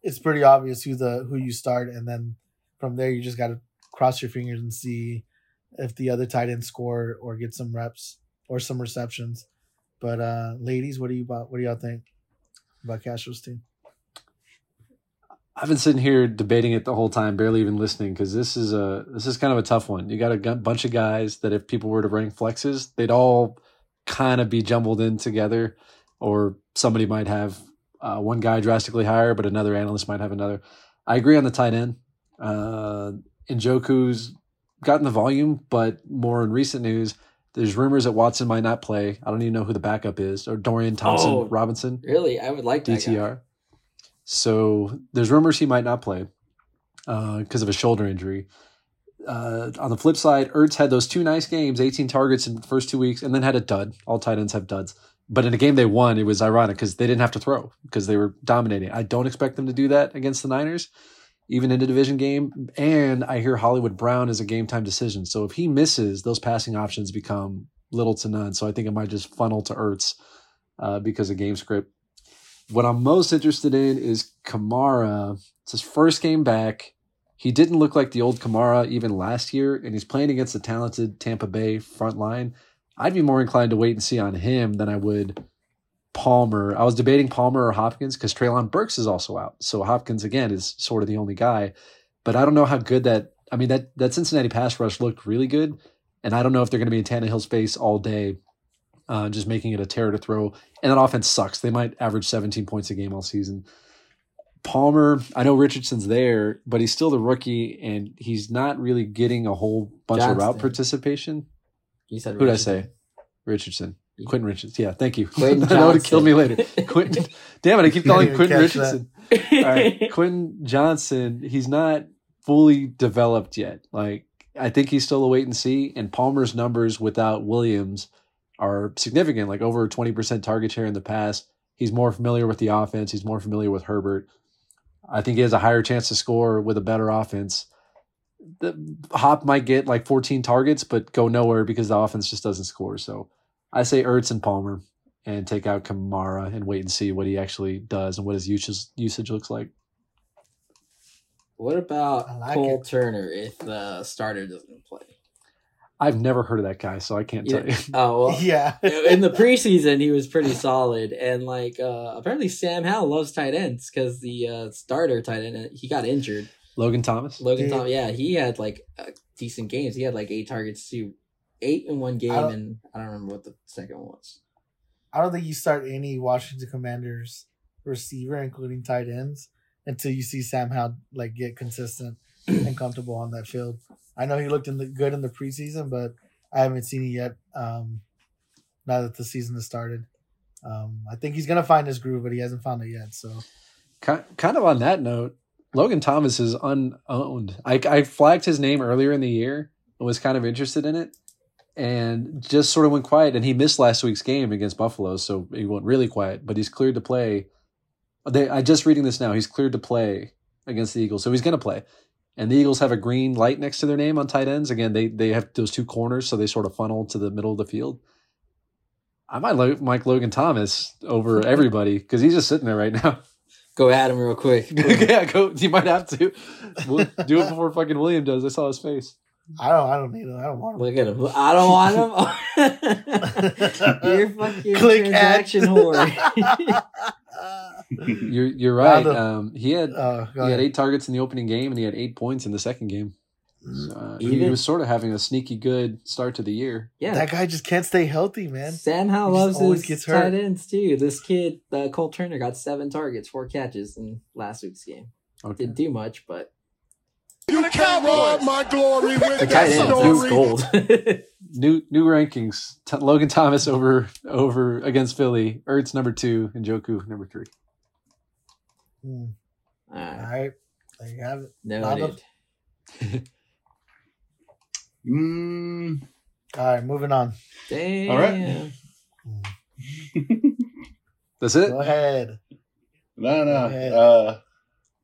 it's pretty obvious who the who you start, and then from there you just got to cross your fingers and see if the other tight end score or get some reps or some receptions. But uh ladies, what do you about? What do y'all think about Castro's team? I've been sitting here debating it the whole time, barely even listening, because this is a this is kind of a tough one. You got a bunch of guys that if people were to rank flexes, they'd all kind of be jumbled in together, or somebody might have uh, one guy drastically higher, but another analyst might have another. I agree on the tight end. Uh, Njoku's gotten the volume, but more in recent news, there's rumors that Watson might not play. I don't even know who the backup is, or Dorian Thompson Oh, Robinson. really, I would like. DTR. So there's rumors he might not play because of a shoulder injury. Uh, on the flip side, Ertz had those two nice games, 18 targets in the first two weeks, and then had a dud. All tight ends have duds. But in a game they won, it was ironic because they didn't have to throw because they were dominating. I don't expect them to do that against the Niners, even in a division game. And I hear Hollywood Brown is a game time decision. So if he misses, those passing options become little to none. So I think it might just funnel to Ertz uh, because of game script. What I'm most interested in is Kamara. It's his first game back. He didn't look like the old Kamara even last year, and he's playing against the talented Tampa Bay front line. I'd be more inclined to wait and see on him than I would Palmer. I was debating Palmer or Hopkins because Treylon Burks is also out. So Hopkins again is sort of the only guy. But I don't know how good that I mean that that Cincinnati pass rush looked really good. And I don't know if they're going to be in Tannehill's space all day, uh, just making it a terror to throw. And that offense sucks. They might average 17 points a game all season. Palmer, I know Richardson's there, but he's still the rookie, and he's not really getting a whole bunch of route participation. You said Who did I say? Richardson. Quentin Richardson. Yeah, thank you. Quentin that would have killed me later. Quentin. Damn it, I keep calling Quentin Richardson. All right, Quentin Johnston. He's not fully developed yet. Like I think he's still a wait and see. And Palmer's numbers without Williams are significant, like over twenty percent target share in the past. He's more familiar with the offense. He's more familiar with Herbert. I think he has a higher chance to score with a better offense. The Hop might get like 14 targets, but go nowhere because the offense just doesn't score. So I say Ertz and Palmer and take out Kamara and wait and see what he actually does and what his usage usage looks like. What about like Cole it. Turner if the starter doesn't play? I've never heard of that guy, so I can't Yeah. tell you. Oh well, Yeah, in the preseason he was pretty solid, and like uh apparently Sam Howell loves tight ends because the uh, starter tight end he got injured. Logan Thomas. Logan Yeah. Tom, yeah, he had like uh, decent games. He had like eight targets too, eight in one game, I and I don't remember what the second one was. I don't think you start any Washington Commanders receiver, including tight ends, until you see Sam Howell like get consistent and comfortable on that field. I know he looked in the good in the preseason, but I haven't seen it yet. Um, now that the season has started, um, I think he's gonna find his groove, but he hasn't found it yet. So Ki- Kind of on that note, Logan Thomas is unowned. I, I flagged his name earlier in the year and was kind of interested in it and just sort of went quiet. And he missed last week's game against Buffalo, so he went really quiet, but he's cleared to play. They, I just reading this now. He's cleared to play against the Eagles, so he's going to play. And the Eagles have a green light next to their name on tight ends. Again, they they have those two corners, so they sort of funnel to the middle of the field. I might like Mike Logan Thomas over everybody because he's just sitting there right now. Go at him real quick. yeah, go. You might have to we'll do it before fucking William does. I saw his face. I don't. I don't need him. I don't want him. Look at him. I don't want him. You're fucking Click transaction add. whore. You're you're right. Round of- Um, he had Uh, go he had eight targets in the opening game, and he had eight points in the second game. So, uh, he was sort of having a sneaky good start to the year. yeah. That guy just can't stay healthy, man. Sam Howell He loves always his gets hurt. tight ends too. This kid, uh, Cole Turner, got seven targets, four catches in last week's game. Okay. Didn't do much, but You can't rob my glory with the that tight ends, story. gold. New new rankings: T- Logan Thomas over over against Philly. Ertz number two, and Joku number three. Hmm. Alright, there you have it. noted. Mm, All right, moving on. Damn. All right. That's it. Go ahead. no, no. ahead. Uh,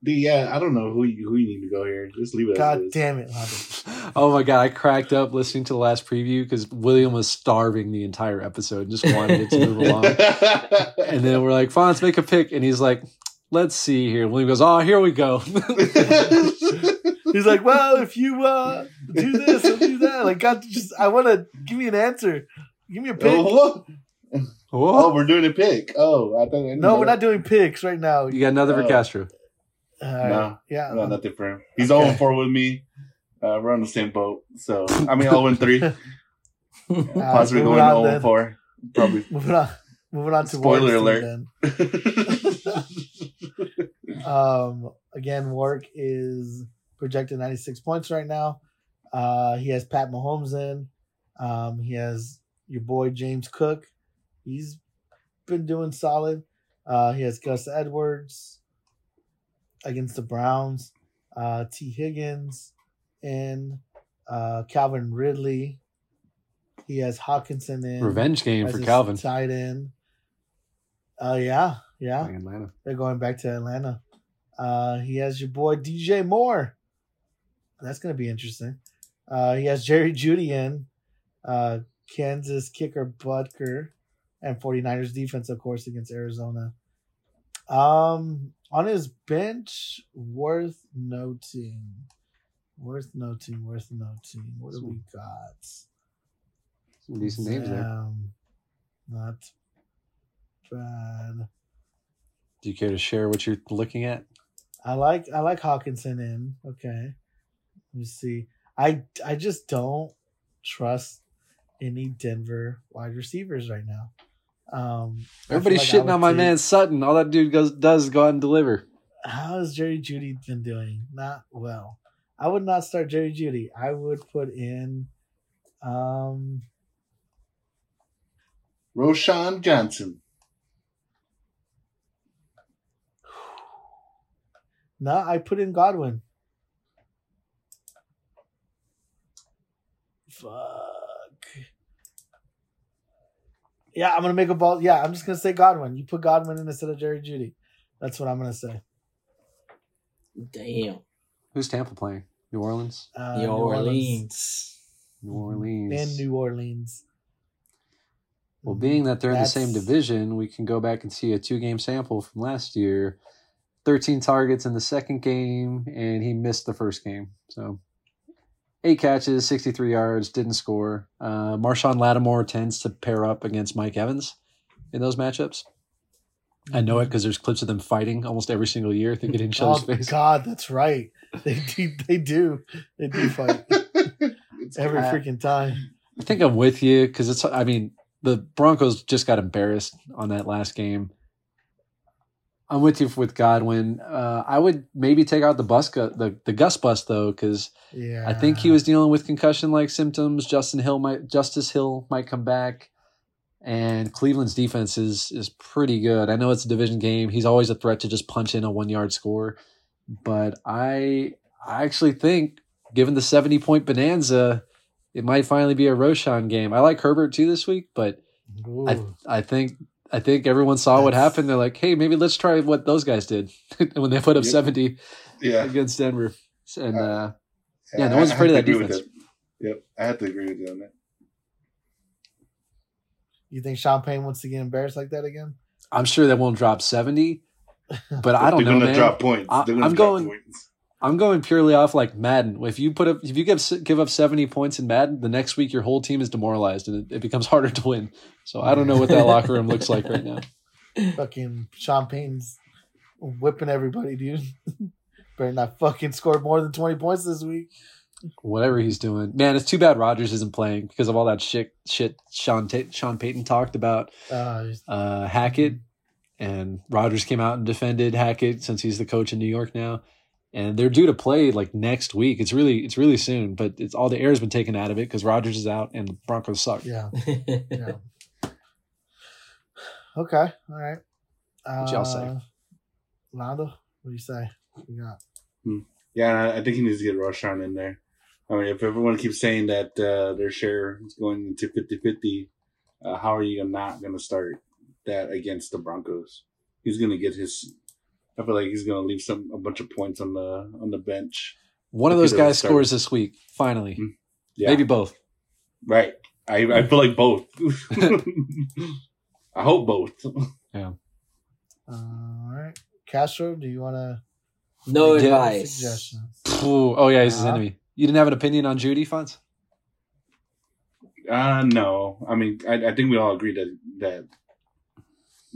D, yeah, I don't know who you, who you need to go here. Just leave it. God as it is. damn it, Londo. Oh my god, I cracked up listening to the last preview because William was starving the entire episode, and just wanted it to move along. And then we're like, "Fine, let's make a pick," and he's like, "Let's see here." William goes, "Oh, here we go." He's like, well, if you uh do this or do that, like, God, just I want to give me an answer. Give me a pick. oh, Whoa. we're doing a pick. Oh, I thought. I no, we're not doing picks right now. You got another for Oh. Castro. All right. No. Yeah. No, nothing for him. He's Okay. 0 4 with me. Uh, we're on the same boat. So, I mean, 0 3. All right, Possibly going 0 then. 4. Probably. Moving on. Moving on to Spoiler alert. Um, again, Warwick is projected 96 points right now. Uh, he has Pat Mahomes in. Um, he has your boy James Cook. He's been doing solid. Uh, he has Gus Edwards against the Browns. Uh, Tee Higgins in. Uh, Calvin Ridley. He has Hockenson in. Revenge game for Calvin. Tight end. Uh, yeah, yeah. Atlanta. They're going back to Atlanta. Uh, he has your boy DJ Moore. That's going to be interesting. Uh, he has Jerry Jeudy in, uh, Kansas kicker Butker, and 49ers defense, of course, against Arizona. Um, on his bench, worth noting. Worth noting, worth noting. What do we got? Some decent names there. Not bad. Do you care to share what you're looking at? I like I like Hockenson in. Okay. Let me see. I I just don't trust any Denver wide receivers right now. Um Everybody's like shitting on my take- man Sutton. All that dude goes does is go out and deliver. How has Jerry Jeudy been doing? Not well. I would not start Jerry Jeudy. I would put in um Roschon Johnson. no, I put in Godwin. Fuck. Yeah, I'm gonna make a ball. Yeah, I'm just gonna say Godwin. You put Godwin in instead of Jerry Jeudy. That's what I'm gonna say. Damn. Who's Tampa playing? New Orleans. Uh, New Orleans. New Orleans. in New Orleans. Well, being that they're in the same division, we can go back and see a two game sample from last year. 13 targets in the second game, and he missed the first game. So, eight catches, 63 yards, didn't score. Uh, Marshon Lattimore tends to pair up against Mike Evans in those matchups. I know it because there's clips of them fighting almost every single year, thinking in each Oh other's face. God, that's right. They do. They do. They do fight every Uh, freaking time. I think I'm with you because it's. I mean, the Broncos just got embarrassed on that last game. I'm with you with Godwin. Uh, I would maybe take out the bus, the the Gus bus though, because Yeah, I think he was dealing with concussion like symptoms. Justin Hill might, Justice Hill might come back, and Cleveland's defense is is pretty good. I know it's a division game. He's always a threat to just punch in a one yard score, but I I actually think given the seventy point bonanza, it might finally be a Roschon game. I like Herbert too this week, but I I think I think everyone saw what happened. They're like, hey, maybe let's try what those guys did when they put up Yep. seventy Yeah. against Denver. And Uh, uh, Yeah, no one's afraid of have that to agree with defense. Yep, I have to agree with you on that. You think Sean Payne wants to get embarrassed like that again? I'm sure that won't drop 70, but I don't know. They're know, gonna man. drop points. I- They're gonna I'm going- points. I'm going purely off like Madden. If you put up, if you give give up 70 points in Madden, the next week your whole team is demoralized and it, it becomes harder to win. So I don't know what that locker room looks like right now. Fucking champagne's whipping everybody, dude. Better not fucking score more than 20 points this week. Whatever he's doing, man, it's too bad Rodgers isn't playing because of all that shit. Shit, Sean Sean Payton talked about Uh, uh, Hackett, and Rodgers came out and defended Hackett since he's the coach in New York now, and they're due to play like next week. It's really it's really soon, but it's all the air's been taken out of it because Rodgers is out and the Broncos suck. yeah. Yeah. Okay. All right. Uh, What y'all say? Londo, what do you say? You got Yeah, I- I think he needs to get Roschon in there. I mean, if everyone keeps saying that uh, their share is going into 50 50, uh, how are you not going to start that against the Broncos? He's going to get his. I feel like he's going to leave some a bunch of points on the on the bench. One of those guys start. scores this week. Finally, Mm. Yeah, maybe both. right. I I feel like both. I hope both. Yeah. all right. Castro, do you want to no Yeah. advice. Ooh, oh yeah, he's his Uh-huh. enemy. You didn't have an opinion on Jeudy Fonz? Uh no. I mean, I, I think we all agree that that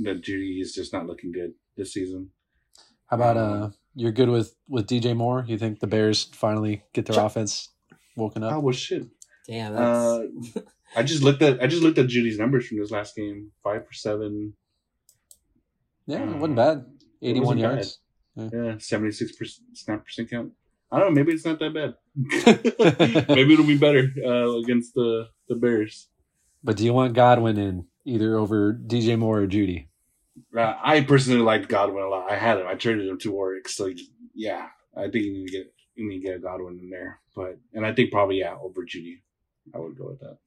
that Jeudy is just not looking good this season. How about uh, you're good with with DJ Moore? You think the Bears finally get their Sure. offense woken Oh up? well, shit. Damn, that's Uh, I just looked at I just looked at Jeudy's numbers from this last game. Five for seven. Yeah, it wasn't bad. 81 wasn't yards. Yeah, seventy six percent snap percent count. I don't know. Maybe it's not that bad. maybe it'll be better uh, against the the Bears. But do you want Godwin in either over DJ Moore or Jeudy? Uh, I personally liked Godwin a lot. I had him. I traded him to Warwick. So yeah, I think you need to get you need to get a Godwin in there. But and I think probably yeah over Jeudy. I would go with that.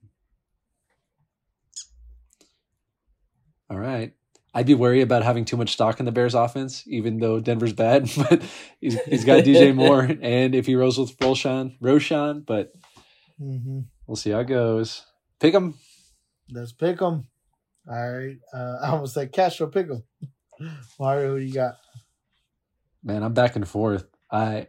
All right. I'd be worried about having too much stock in the Bears offense, even though Denver's bad. But he's, he's got DJ Moore, and if he rolls with Roschon, Roschon, but Mm-hmm. we'll see how it goes. Pick him. Let's pick them. All right. Uh, I almost said Castro pick them. Mario, who do you got? Man, I'm back and forth. I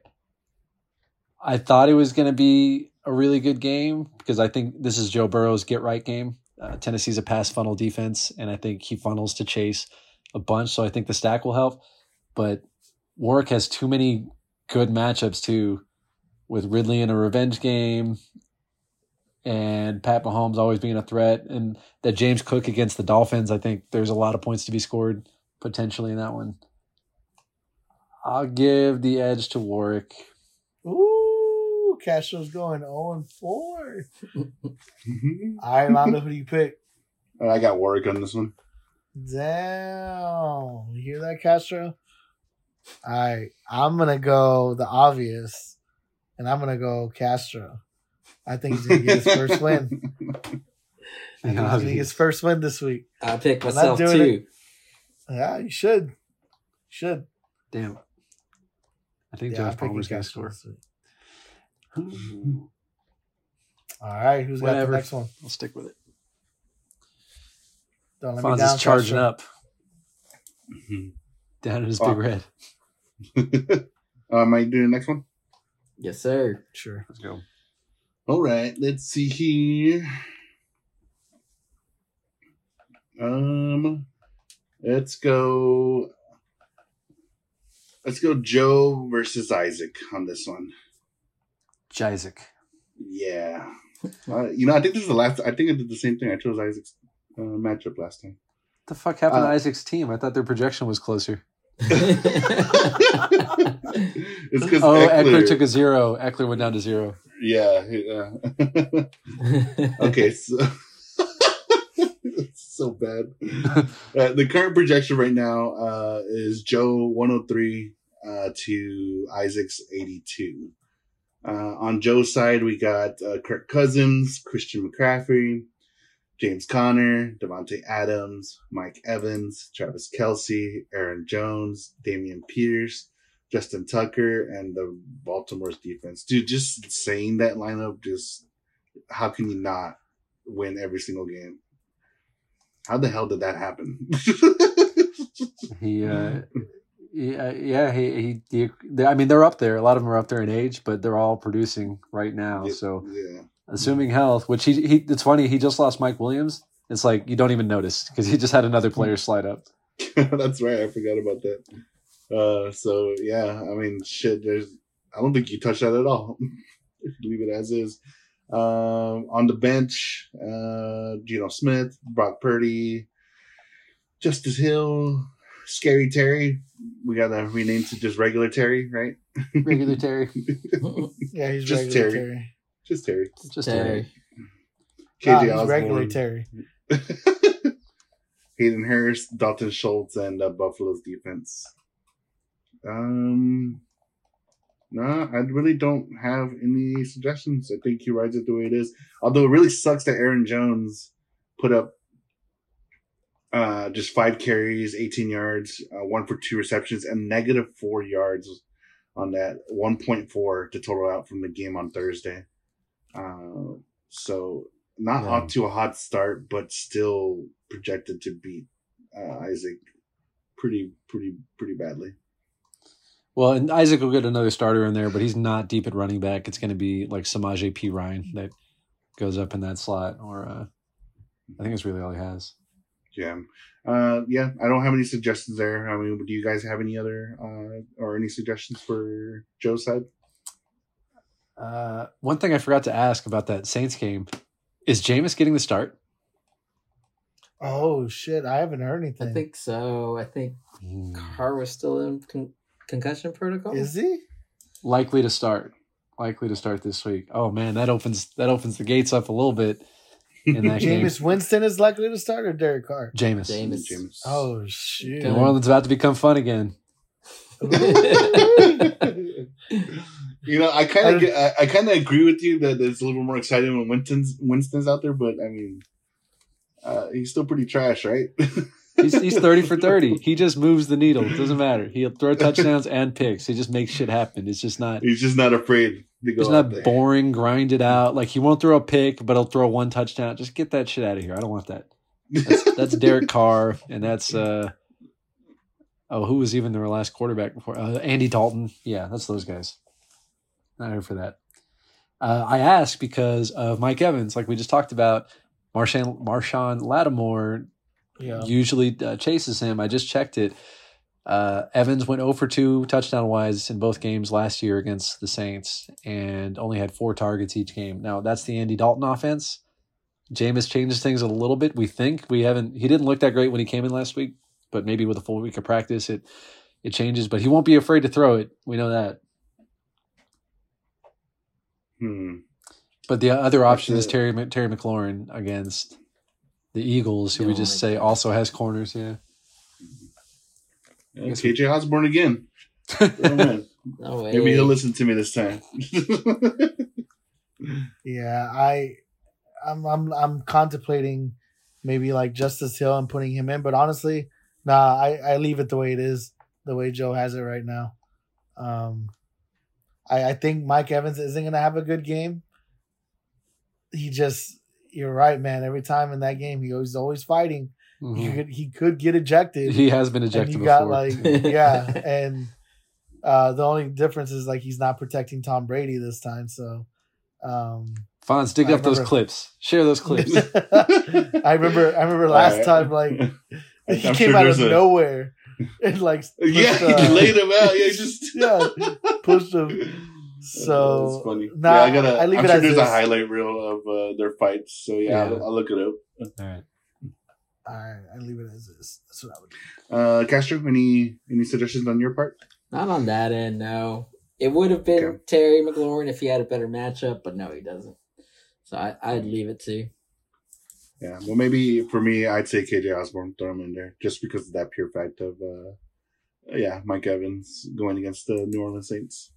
I thought it was going to be a really good game because I think this is Joe Burrow's get right game. Uh, Tennessee's a pass funnel defense, and I think he funnels to Chase a bunch. So I think the stack will help. But Warwick has too many good matchups too, with Ridley in a revenge game, and Pat Mahomes always being a threat, and that James Cook against the Dolphins. I think there's a lot of points to be scored potentially in that one. I'll give the edge to Warwick. Ooh, Castro's going 0 and 4. All right, Londo, who do you pick? Uh, I got Warwick on this one. Damn. You hear that, Castro? All right. I'm going to go the obvious, and I'm going to go Castro. I think he's going to get his first win. I think he's going to get his first win this week. I pick I'm myself doing too. Yeah, you should. Should. Damn. I think Yeah, Josh I'm picking Palmer's going to score. All right. Who's got the next one? I'll stick with it. Don't let me Fonz down. is charging Castro. up down in his Fuck. big red. uh, am I doing the next one? Yes, sir. Sure. Let's go. All right, let's see here. Um, let's go. Let's go Joe versus Isaac on this one. Isaac. Yeah. Uh, you know, I think this is the last. I think I did the same thing. I chose Isaac's uh, matchup last time. What the fuck happened Uh, to Isaac's team? I thought their projection was closer. it's because Oh, Ekeler. took a zero. Ekeler went down to zero. Yeah. okay, so so bad. Uh, the current projection right now uh, is Joe 103 uh, to Isaac's 82. Uh, on Joe's side, we got uh, Kirk Cousins, Christian McCaffrey, James Conner, Davante Adams, Mike Evans, Travis Kelce, Aaron Jones, Dameon Pierce, Justin Tucker, and the Baltimore's defense. Dude, just saying that lineup, just how can you not win every single game? How the hell did that happen? He, uh, yeah, yeah, he, he, he, I mean, they're up there. A lot of them are up there in age, but they're all producing right now. Yeah. So, yeah. assuming health, which he, he, it's funny, he just lost Mike Williams. It's like you don't even notice because he just had another player slide up. That's right. I forgot about that. Uh, so yeah, I mean, shit. There's, I don't think you touched that at all. Leave it as is. Um, on the bench, uh, Geno Smith, Brock Purdy, Justice Hill, Scary Terry. We got to rename to just regular Terry, right? Regular Terry, Yeah, he's Just regular Terry. Terry. Just Terry. just Terry. Nah, KJ he's regular Terry. Hayden Hurst, Dalton Schultz, and uh, Buffalo's defense. Um, nah, I really don't have any suggestions. I think he rides it the way it is. Although it really sucks that Aaron Jones put up uh, just five carries, 18 yards, uh, one for two receptions, and negative four yards on that 1.4 to total out from the game on Thursday. Uh, so not Yeah. off to a hot start, but still projected to beat uh, Isaac pretty, pretty, pretty badly. Well, and Isaac will get another starter in there, but he's not deep at running back. It's going to be like Samaje P. Ryan that goes up in that slot, or uh, I think that's really all he has. Yeah. Uh, yeah, I don't have any suggestions there. I mean, do you guys have any other uh, or any suggestions for Joe's side? Uh, one thing I forgot to ask about that Saints game is Jameis getting the start? Oh shit! I haven't heard anything. I think so. I think Hmm. Carr was still in con- concussion protocol. is he? Likely to start. Likely to start this week. Oh man, that opens that opens the gates up a little bit in that game. Jameis Winston is likely to start or Derek Carr? Jameis. Jameis. James. Oh shoot! New Orleans about to become fun again. you know, I I kind of don't- get, I, I kind of agree with you that it's a little more exciting when Winston's Winston's out there, but I mean, uh, he's still pretty trash, right? He's, he's 30 for 30. He just moves the needle. It doesn't matter. He'll throw touchdowns and picks. He just makes shit happen. It's just not he's just not afraid to go He's not there. boring, grinded out. Like he won't throw a pick, but he'll throw one touchdown. Just get that shit out of here. I don't want that. That's, that's Derek Carr, and that's uh oh, who was even their last quarterback before? Uh, Andy Dalton. Yeah, that's those guys. Not here for that. Uh, I ask because of Mike Evans, like we just talked about. Marshon Marshon Lattimore Yeah. usually uh, chases him. I just checked it. Uh, Evans went 0 for 2 touchdown wise in both games last year against the Saints and only had four targets each game. Now, that's the Andy Dalton offense. Jameis changes things a little bit. We think we haven't, he didn't look that great when he came in last week, but maybe with a full week of practice, it, it changes, but he won't be afraid to throw it. We know that. Hmm. But the other option is. Terry, Terry McLaurin against the Eagles, who we just my say God. also has corners. Yeah. Yeah, KJ Osborn again. Oh. No. Maybe he'll listen to me this time. Yeah, I, I'm, I'm, I'm contemplating maybe like Justice Hill and putting him in, but honestly, nah, I, I leave it the way it is, the way Joe has it right now. Um, I, I think Mike Evans isn't gonna have a good game. He just, you're right, man. Every time in that game, he was always fighting. He Mhm. could, he could get ejected. He has been and ejected you before. got like yeah and uh the only difference is like he's not protecting tom brady this time so um Fonz, dig I up those clips. Share those clips. i remember i remember last Alright. time like he I'm came sure out of a- nowhere and like pushed, yeah, uh, he laid him out. Yeah, just yeah pushed him so that's funny. nah, yeah, I gotta. I leave I'm it sure as there's a highlight reel of uh, their fights. So yeah, Yeah. I'll, I'll look it up. All right. all right i leave it as is that's what i would do Uh, Castro, any any suggestions on your part? Not on that end, no. It would have been Okay. Terry McLaurin if he had a better matchup, but no, he doesn't. So I, I'd leave it to. Yeah, well, maybe for me, I'd say KJ Osborn, throw him in there just because of that pure fact of, uh, yeah, Mike Evans going against the New Orleans Saints.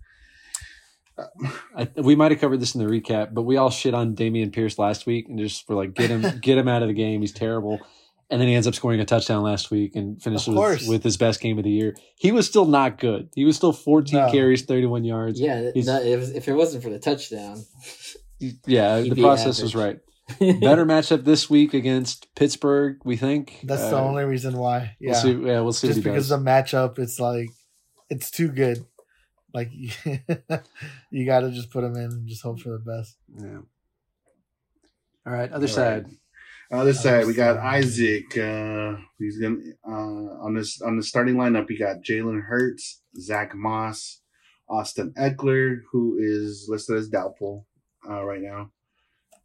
I, we might have covered this in the recap, but we all shit on Dameon Pierce last week and just were like, get him, get him out of the game. He's terrible. And then he ends up scoring a touchdown last week and finishes with, with his best game of the year. He was still not good. He was still 14 No. carries, 31 yards. Yeah, He's- it was, if it wasn't for the touchdown, Yeah, the be process was right. Better matchup this week against Pittsburgh, we think. That's the Uh, only reason why. Yeah, We'll see. Yeah, we'll see just because does. the matchup, it's like it's too good. Like you got to just put them in and just hope for the best. yeah. All right, other All right. side. Other side, we got side. Isaac. Uh, he's gonna uh, on this on the starting lineup. We got Jalen Hurts, Zack Moss, Austin Ekeler, who is listed as doubtful uh, right now.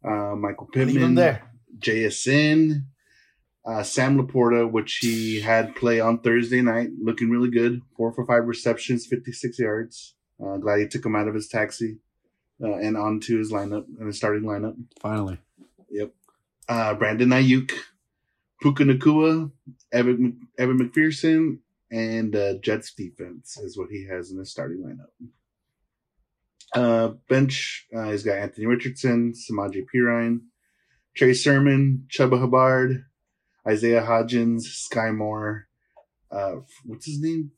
Uh, Michael Pittman, there. JSN, uh, Sam LaPorta, which he had play on Thursday night, looking really good. Four for five receptions, 56 yards. Uh, glad he took him out of his taxi uh, and onto his lineup, and his starting lineup. Finally. Yep. Uh, Brandon Aiyuk, Puka Nacua, Evan, Evan McPherson, and uh, Jets defense is what he has in his starting lineup. Uh, bench, uh, he's got Anthony Richardson, Samaje Perine, Trey Sermon, Chuba Hubbard, Isaiah Hodgins, Skyy Moore, uh, what's his name?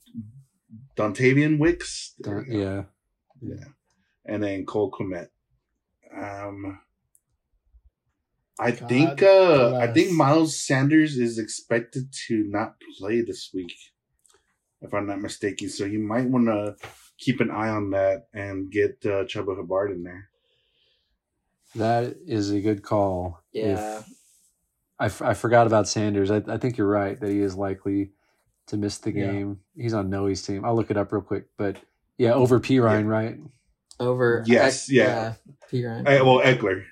Dontayvion Wicks. There we go. Yeah. Yeah. And then Cole Clement. Um I God think uh I think Miles Sanders is expected to not play this week. If I'm not mistaken. So you might want to keep an eye on that and get uh Chuba Hubbard in there. That is a good call. Yeah. If- I, f- I forgot about Sanders. I, I think you're right that he is likely to miss the Yeah. game. He's on Noe's team. I'll look it up real quick. But yeah, over P Ryan, right? Over. Yes, Eck- yeah. P. Ryan. Uh, well, Ekeler.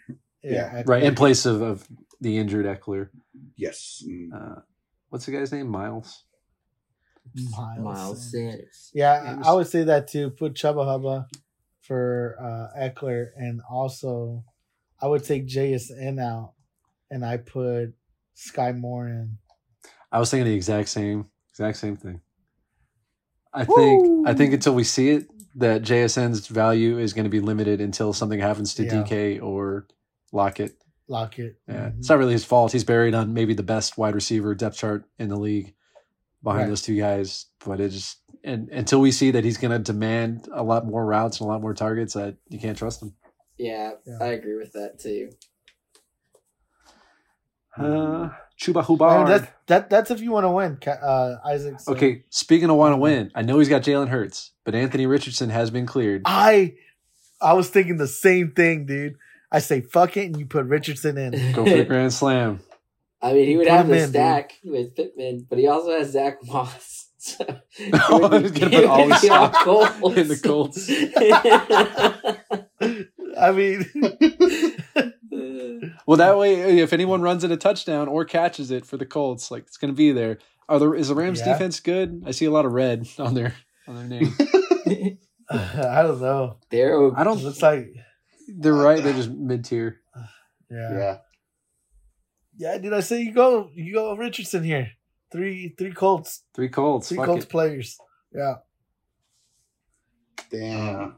Yeah, Right. In place of, of the injured Ekeler. Yes. Mm. Uh, what's the guy's name? Miles. Miles, Miles Sanders. Sanders. Yeah, Sanders. I would say that too. Put Chuba Hubba for uh, Ekeler, and also I would take JSN out, and I put Skyy Moore in. I was thinking the exact same exact same thing. I think I think until we see it, that JSN's value is going to be limited until something happens to Yeah. DK or Lockett. Lockett. Yeah, Mhm. it's not really his fault. He's buried on maybe the best wide receiver depth chart in the league behind Right. those two guys. But it just and until we see that he's going to demand a lot more routes and a lot more targets, I, you can't trust him. Yeah, Yeah. I agree with that too. Uh, Chuba I mean, Hubbard. that, that that's if you want to win, uh, Isaac. so- Okay, speaking of want to win, I know he's got Jalen Hurts, but Anthony Richardson has been cleared. I I was thinking the same thing, dude. I say fuck it, and you put Richardson in. Go for the grand slam. I mean, he would Put have the in, dude. stack with Pittman, but he also has Zack Moss. So Oh, he's gonna put all his He would stock Colts. in the Colts. I mean, Well, that way, if anyone runs in a touchdown or catches it for the Colts, like it's going to be there. Are the is the Rams Yeah. defense good? I see a lot of red on their on their name. I don't know. They're I don't. looks like They're right. They're just mid tier. yeah. Yeah. Yeah, dude, I say you go you go Richardson here. Three three Colts. Three Colts. Three Fuck Colts it. players. Yeah. Damn.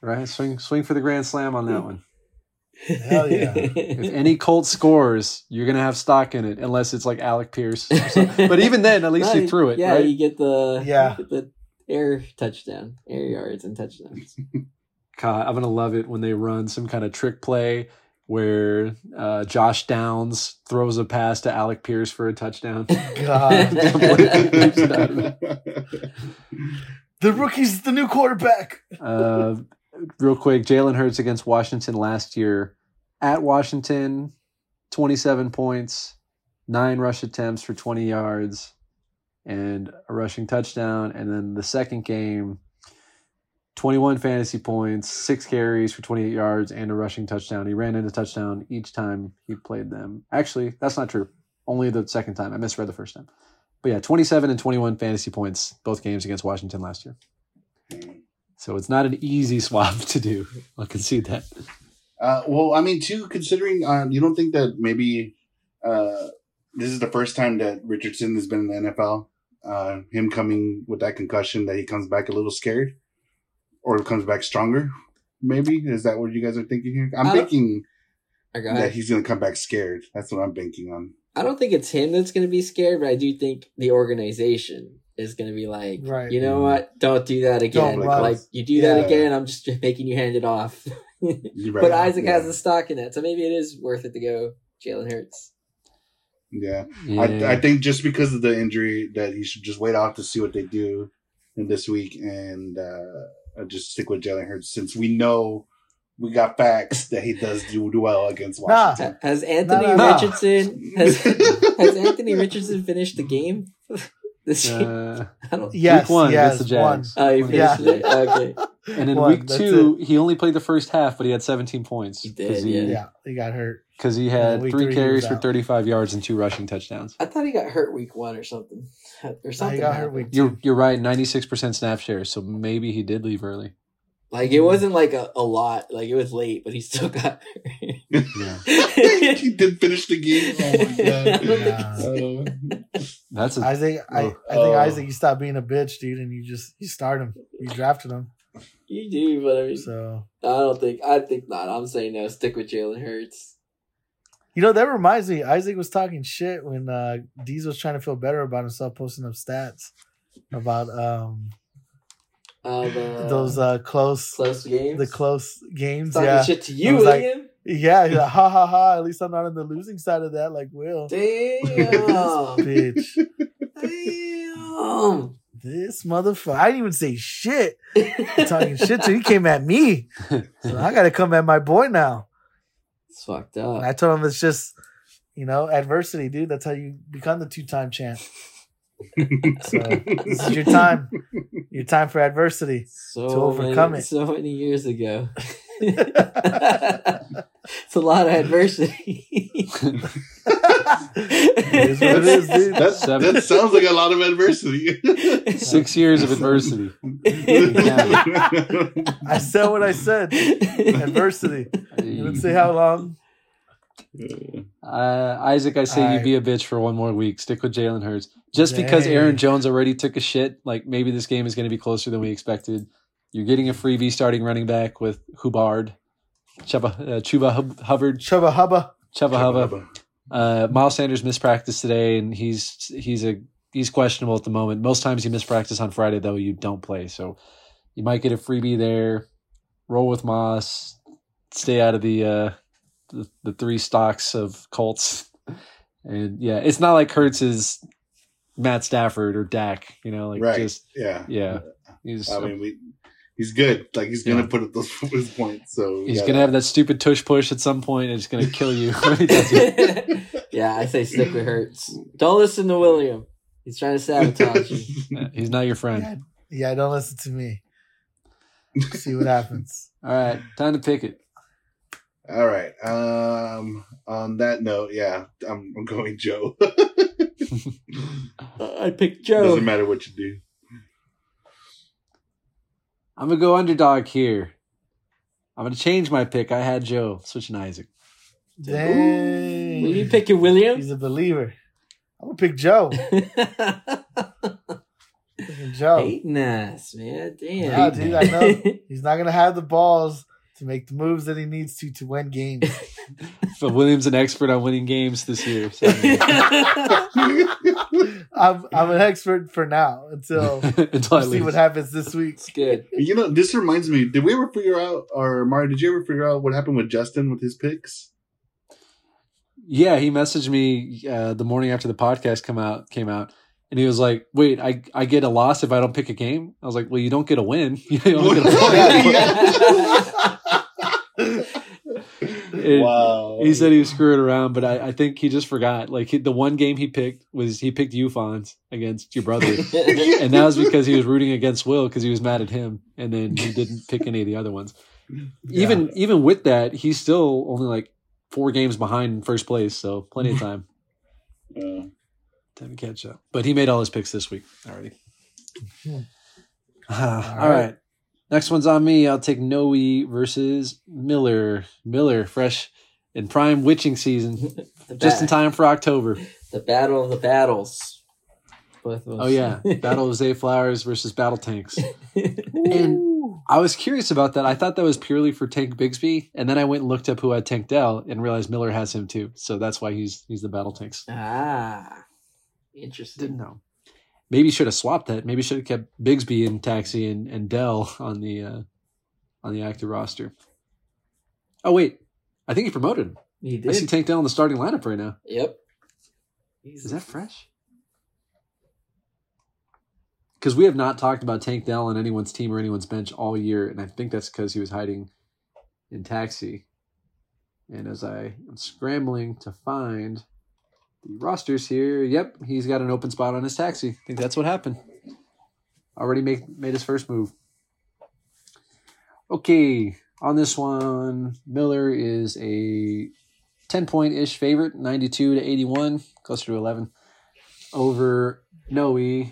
Right. Swing swing for the grand slam on that hmm. one. Hell yeah. If any Colt scores, you're gonna have stock in it, unless it's like Alec Pierce. but even then, at least No, you threw it. Yeah, right? you get the Yeah. get the air touchdown, air yards and touchdowns. God, I'm gonna love it when they run some kind of trick play where uh, Josh Downs throws a pass to Alec Pierce for a touchdown. God. The rookie's the new quarterback. Uh, real quick, Jalen Hurts against Washington last year at Washington, 27 points, nine rush attempts for 20 yards, and a rushing touchdown. And then the second game, 21 fantasy points, six carries for 28 yards, and a rushing touchdown. He ran into touchdown each time he played them. Actually, that's not true. Only the second time. I misread the first time. But yeah, 27 and 21 fantasy points, both games against Washington last year. So it's not an easy swap to do. I'll concede that. Uh, well, I mean, too, considering uh, you don't think that maybe uh, this is the first time that Richardson has been in the NFL. Uh, him coming with that concussion, that he comes back a little scared, or comes back stronger. Maybe is that what you guys are thinking here? I'm I thinking I got that he's going to come back scared. That's what I'm banking on. I don't think it's him that's going to be scared, but I do think the organization is going to be like, Right. you know what? Don't do that again. Don't like, you do that again, I'm just making you hand it off. Right. but Isaac yeah. has the stock in it, so maybe it is worth it to go Jalen Hurts. Yeah. Yeah. I, I think just because of the injury that you should just wait off to see what they do in this week and uh, just stick with Jalen Hurts since we know we got facts that he does do well against Washington. Ha- Has Anthony no, no. Richardson has, has Anthony Richardson finished the game this year? Uh, I. Yes, week one yes, against the one. Oh, he Yeah. it. Okay. And in One, week two, he only played the first half, but he had 17 points. He did, Because yeah. he, Yeah, he got hurt. 'cause he had three three, carries for 35 yards and two rushing touchdowns. I thought he got hurt week one or something, or Nah, something. he got hurt happened. week You're you're right, 96% snap share, so maybe he did leave early. Like it wasn't like a, a lot. Like it was late, but he still got. Yeah. he did finish the game. Oh my god. Yeah. Uh, That's a, Isaac, I, I think Oh. Isaac, you stop being a bitch, dude, and you just you start him. You drafted him, you do, but I mean, so I don't think. I think not. I'm saying no. Stick with Jalen Hurts. you know that reminds me. Isaac was talking shit when uh Deez was trying to feel better about himself, posting up stats about um Uh, the, those uh close close games. the close games. Talking Yeah, shit to you, like- William. yeah, like, ha ha ha. At least I'm not on the losing side of that, like Will. Damn. Bitch, Damn. this motherfucker. I didn't even say shit. Talking shit to he came at me. So I got to come at my boy now. It's fucked And up. I told him it's just, you know, adversity, dude. That's how you become the two time champ. So this is your time. Your time for adversity. So to overcome many, it. So many years ago. it's a lot of adversity. It is what it is, dude. that, that sounds like a lot of adversity. six years of adversity. I said what I said. Adversity. You didn't say how long. Uh, Isaac, I say you be a bitch for one more week. Stick with Jalen Hurts. Just because Aaron Jones already took a shit, like maybe this game is going to be closer than we expected. You're getting a freebie starting running back with Hubbard, Chuba, uh, Chuba Hub- Hubbard, Chubba hubba. Chuba Hubba. Uh, Miles Sanders missed practice today, and he's he's a he's questionable at the moment. Most times you miss practice on Friday, though you don't play, so you might get a freebie there. Roll with Moss. Stay out of the uh, the, the three stocks of Colts, and yeah, it's not like Hurts is Matt Stafford or Dak. You know, like right. just yeah. yeah, he's I mean, we. He's good. Like he's gonna Yeah. put up those his points. So he's yeah. gonna have that stupid tush push at some point, and it's gonna kill you. when he does it. yeah, I say stick with Hurts. Don't listen to William. He's trying to sabotage you. He's not your friend. Yeah, yeah, don't listen to me. See what happens. All right, time to pick it. All right. Um. On that note, yeah, I'm, I'm going Joe. I picked Joe. Doesn't matter what you do. I'm gonna go underdog here. I'm gonna change my pick. I had Joe switching Isaac. Dang. Will you pick your William? He's a believer. I'm gonna pick Joe. Joe. Hating ass, man. Damn. Yeah, dude, I know. He's not gonna have the balls to make the moves that he needs to to win games. But William's an expert on winning games this year. So. I'm I'm an expert for now until Until we'll see what happens this week. it's good. You know, this reminds me. Did we ever figure out, or Mario? Did you ever figure out what happened with Justin with his picks? Yeah, he messaged me uh, the morning after the podcast come out came out, and he was like, "Wait, I I get a loss if I don't pick a game." I was like, "Well, you don't get a win. You don't get a point." It- wow. He said he was screwing around, but I, I think he just forgot. Like he, the one game he picked was he picked Ufons against your brother, and that was because he was rooting against Will because he was mad at him, and then he didn't pick any of the other ones. Even even with that, he's still only like four games behind in first place, so plenty of time Uh, time to catch up. But he made all his picks this week already. Hmm. all All right. right. Next one's on me. I'll take Noe versus Miller. Miller, fresh in prime witching season, just in time for October. The battle of the battles. Oh yeah, Battle of Zay Flowers versus Battle Tanks. And I was curious about that. I thought that was purely for Tank Bigsby, and then I went and looked up who had Tank Dell and realized Miller has him too. So that's why he's he's the Battle Tanks. ah, interesting. Didn't know. Maybe should have swapped that. Maybe should have kept Bigsby and Taxi and, and Dell on the uh, on the active roster. Oh wait, I think he promoted him. He I see. Tank Dell in the starting lineup right now. Yep. Is that fresh? Because we have not talked about Tank Dell on anyone's team or anyone's bench all year, and I think that's because he was hiding in taxi. And as I am scrambling to find the rosters here, yep, he's got an open spot on his taxi. I think that's what happened. Already make, made his first move. Okay, on this one, Miller is a 10 point ish favorite, 92 to 81, closer to 11. Over Noe,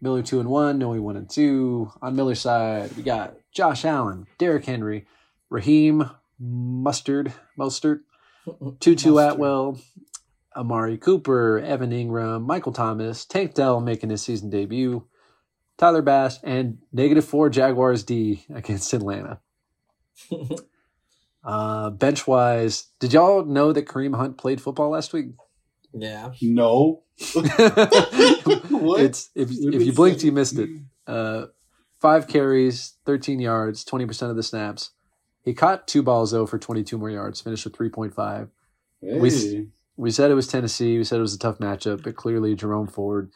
Miller 2 and 1, Noe 1 and 2. On Miller's side, we got Josh Allen, Derrick Henry, Raheem Mustard, Mostert, Tutu Mustard. Atwell, Amari Cooper, Evan Engram, Michael Thomas, Tank Dell making his season debut, Tyler Bass, and negative four Jaguars D against Atlanta. Uh, bench wise, did y'all know that Kareem Hunt played football last week? yeah. No. It's if What if you blinked, say? you missed it. Uh, five carries, thirteen yards, twenty percent of the snaps. He caught two balls though for twenty two more yards. Finished with three point five. We s- Hey. We said it was Tennessee. We said it was a tough matchup, but clearly Jerome Ford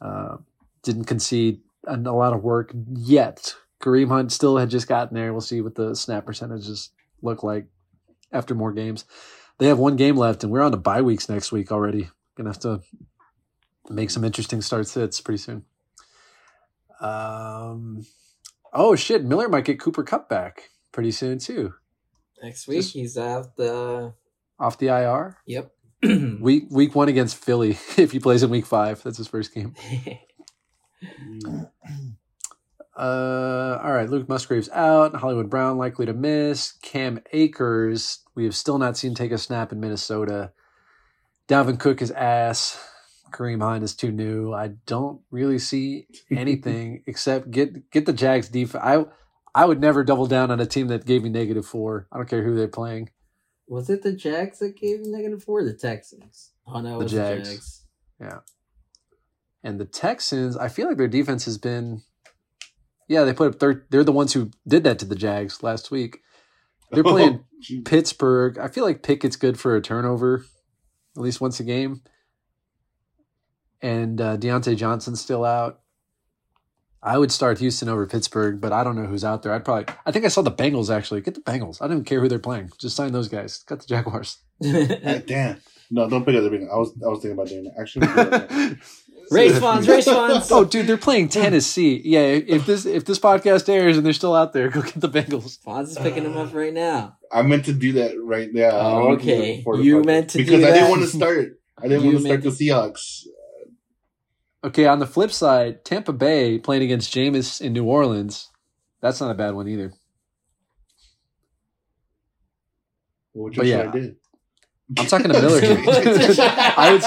uh, didn't concede a, a lot of work yet. Kareem Hunt still had just gotten there. We'll see what the snap percentages look like after more games. They have one game left, and we're on to bye weeks next week already. Gonna have to make some interesting start sits pretty soon. Um, oh shit, Miller might get Cooper Kupp back pretty soon too, Next week Just- he's out the. off the IR. Yep. Week week one against Philly. If he plays in week five, that's his first game. Uh, all right. Luke Musgrave's out. Hollywood Brown likely to miss. Cam Akers, we have still not seen take a snap in Minnesota. Dalvin Cook is ass. Kareem Hunt is too new. I don't really see anything except get get the Jags defense. I I would never double down on a team that gave me negative four. I don't care who they're playing. Was it the Jags that gave him negative four? Or the Texans. Oh no, it The was Jags. the Jags. Yeah. And the Texans, I feel like their defense has been, yeah, they put up. They're they're the ones who did that to the Jags last week. They're playing Oh. Pittsburgh. I feel like Pickett's good for a turnover, at least once a game. And uh, Diontae Johnson's still out. I would start Houston over Pittsburgh, but I don't know who's out there. I'd probably. I think I saw the Bengals actually. Get the Bengals. I don't even care who they're playing. Just sign those guys. Got the Jaguars. Damn. No, don't pick up the Bengals. I was I was thinking about doing that. Actually, race funds, race funds. oh, dude, they're playing Tennessee. Yeah, if this if this podcast airs and they're still out there, go get the Bengals. Fonz is picking them up right now. I meant to do that right now. Oh, wanted to do that okay. You meant to because do I didn't want to start. I didn't You want to start the Seahawks. Okay, on the flip side, Tampa Bay playing against Jameis in New Orleans. That's not a bad one either. Which But yeah. should I do? I'm talking to Miller here. I would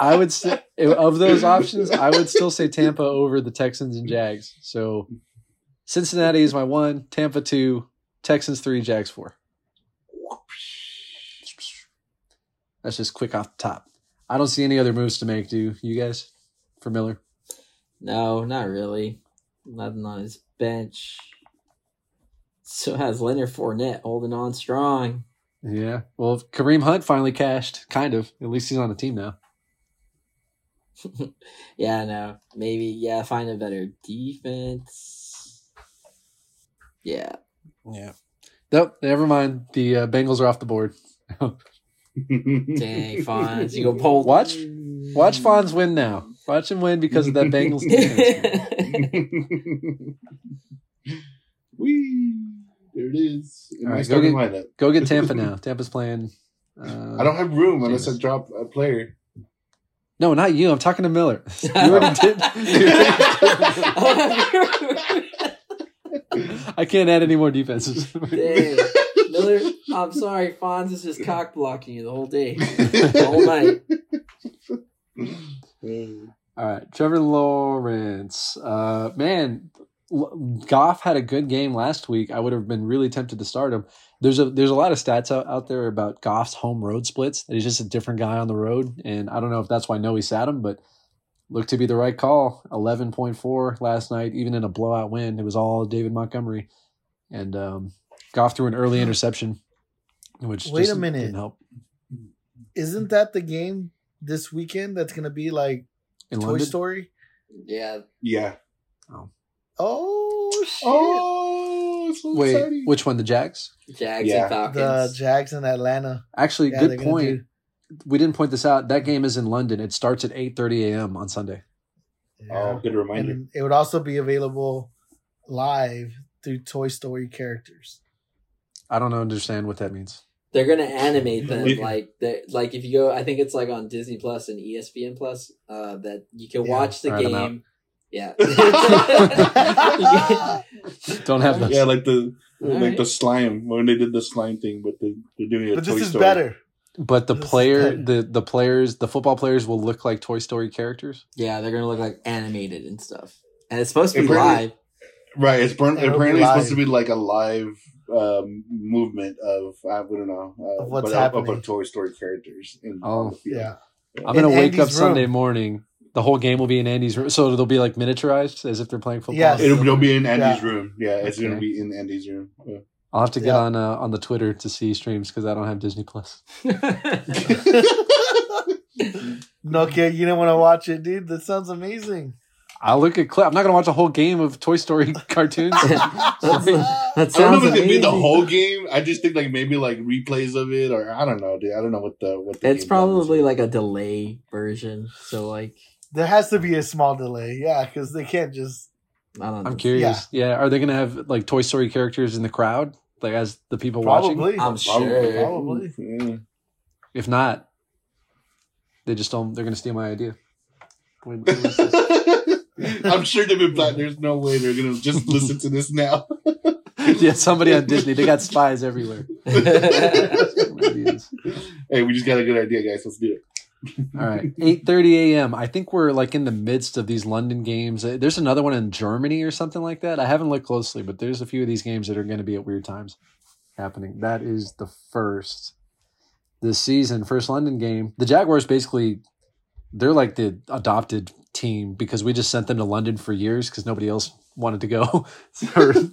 I would say of those options, I would still say Tampa over the Texans and Jags. So Cincinnati is my one, Tampa two, Texans three, Jags four. That's just quick off the top. I don't see any other moves to make, do you guys? For Miller. No, not really. Nothing on his bench. So has Leonard Fournette holding on strong. Yeah. Well, Kareem Hunt finally cashed, kind of. At least he's on the team now. Yeah, no. Maybe, yeah, find a better defense. Yeah. Yeah. Nope. Never mind. The uh, Bengals are off the board. Dang, Fonz. You go pull. Watch- Watch Fonz win now. Watch him win because of that Bengals defense. Whee! There it is. In All my right, go get- Go get Tampa now. Tampa's playing. Uh, I don't have room unless I drop a player. No, not you. I'm talking to Miller. You already did. I can't add any more defenses. I'm sorry, Fonz is just cock blocking you the whole day. The whole night. All right, Trevor Lawrence. Uh, man, Goff had a good game last week. I would have been really tempted to start him. There's a there's a lot of stats out, out there about Goff's home road splits. He's just a different guy on the road, and I don't know if that's why Noe sat him, but looked to be the right call. Eleven point four last night, even in a blowout win. It was all David Montgomery, and um, Goff threw an early interception, which Wait a minute. didn't help Isn't that the game this weekend that's gonna be like in Toy London. Story? Yeah. Yeah. Oh, oh shit! Oh, so Wait, exciting. which one? The Jags? Jags Yeah. and Falcons. the Jags in Atlanta. Actually, Yeah, good point. do- We didn't point this out. That game is in London. It starts at eight thirty a.m. on Sunday. Oh, good reminder. and it would also be available live through Toy Story characters. I don't understand what that means. They're gonna animate them like they like if you go. I think it's like on Disney Plus and ESPN Plus. Uh, that you can Yeah. watch the Alright, game. Yeah. Don't have those. yeah, like the like Alright. the slime when they did the slime thing, but the, they're doing it. But Toy this is Story. better. But the This player, the the players, the football players will look like Toy Story characters. yeah, they're gonna look like animated and stuff, and it's supposed to be Apparently- live. Right. It's burn- apparently it's supposed to be like a live um, movement of I don't know uh, Of what's but of- happening. of Toy Story characters. In, Oh. on the. Yeah. I'm gonna In wake up Andy's Sunday morning. The whole game will be in Andy's room, so they'll be like miniaturized as if they're playing football. Yes. It'll, it'll be in Andy's Yeah. room. Yeah, it's Okay. gonna be in Andy's room. Yeah. I'll have to get Yeah. on uh, on the Twitter to see streams because I don't have Disney Plus. No, kid, you don't want to watch it, dude. That sounds amazing. I'll look at clip. I'm not gonna watch a whole game of Toy Story cartoons. that I don't know sounds if it could be the whole game. I just think like maybe like replays of it, or I don't know, dude. I don't know what the what. The It's game probably like a delay version. So like There has to be a small delay, yeah, because they can't just. I don't know. I'm curious. Yeah. are they gonna have like Toy Story characters in the crowd, like as the people watching? Probably. I'm Probably. sure. Probably. Yeah. If not, they just don't. They're gonna steal my idea. When- when is this? I'm sure they've been planning. There's no way they're gonna just listen to this now. yeah, somebody on Disney. They got spies everywhere. Hey, we just got a good idea, guys. Let's do it. All right, eight thirty a.m. I think we're like in the midst of these London games. Uh, There's another one in Germany or something like that. I haven't looked closely, but there's a few of these games that are going to be at weird times happening. That is the first this season, first London game. The Jaguars basically they're like the adopted team because we just sent them to London for years because nobody else wanted to go. so,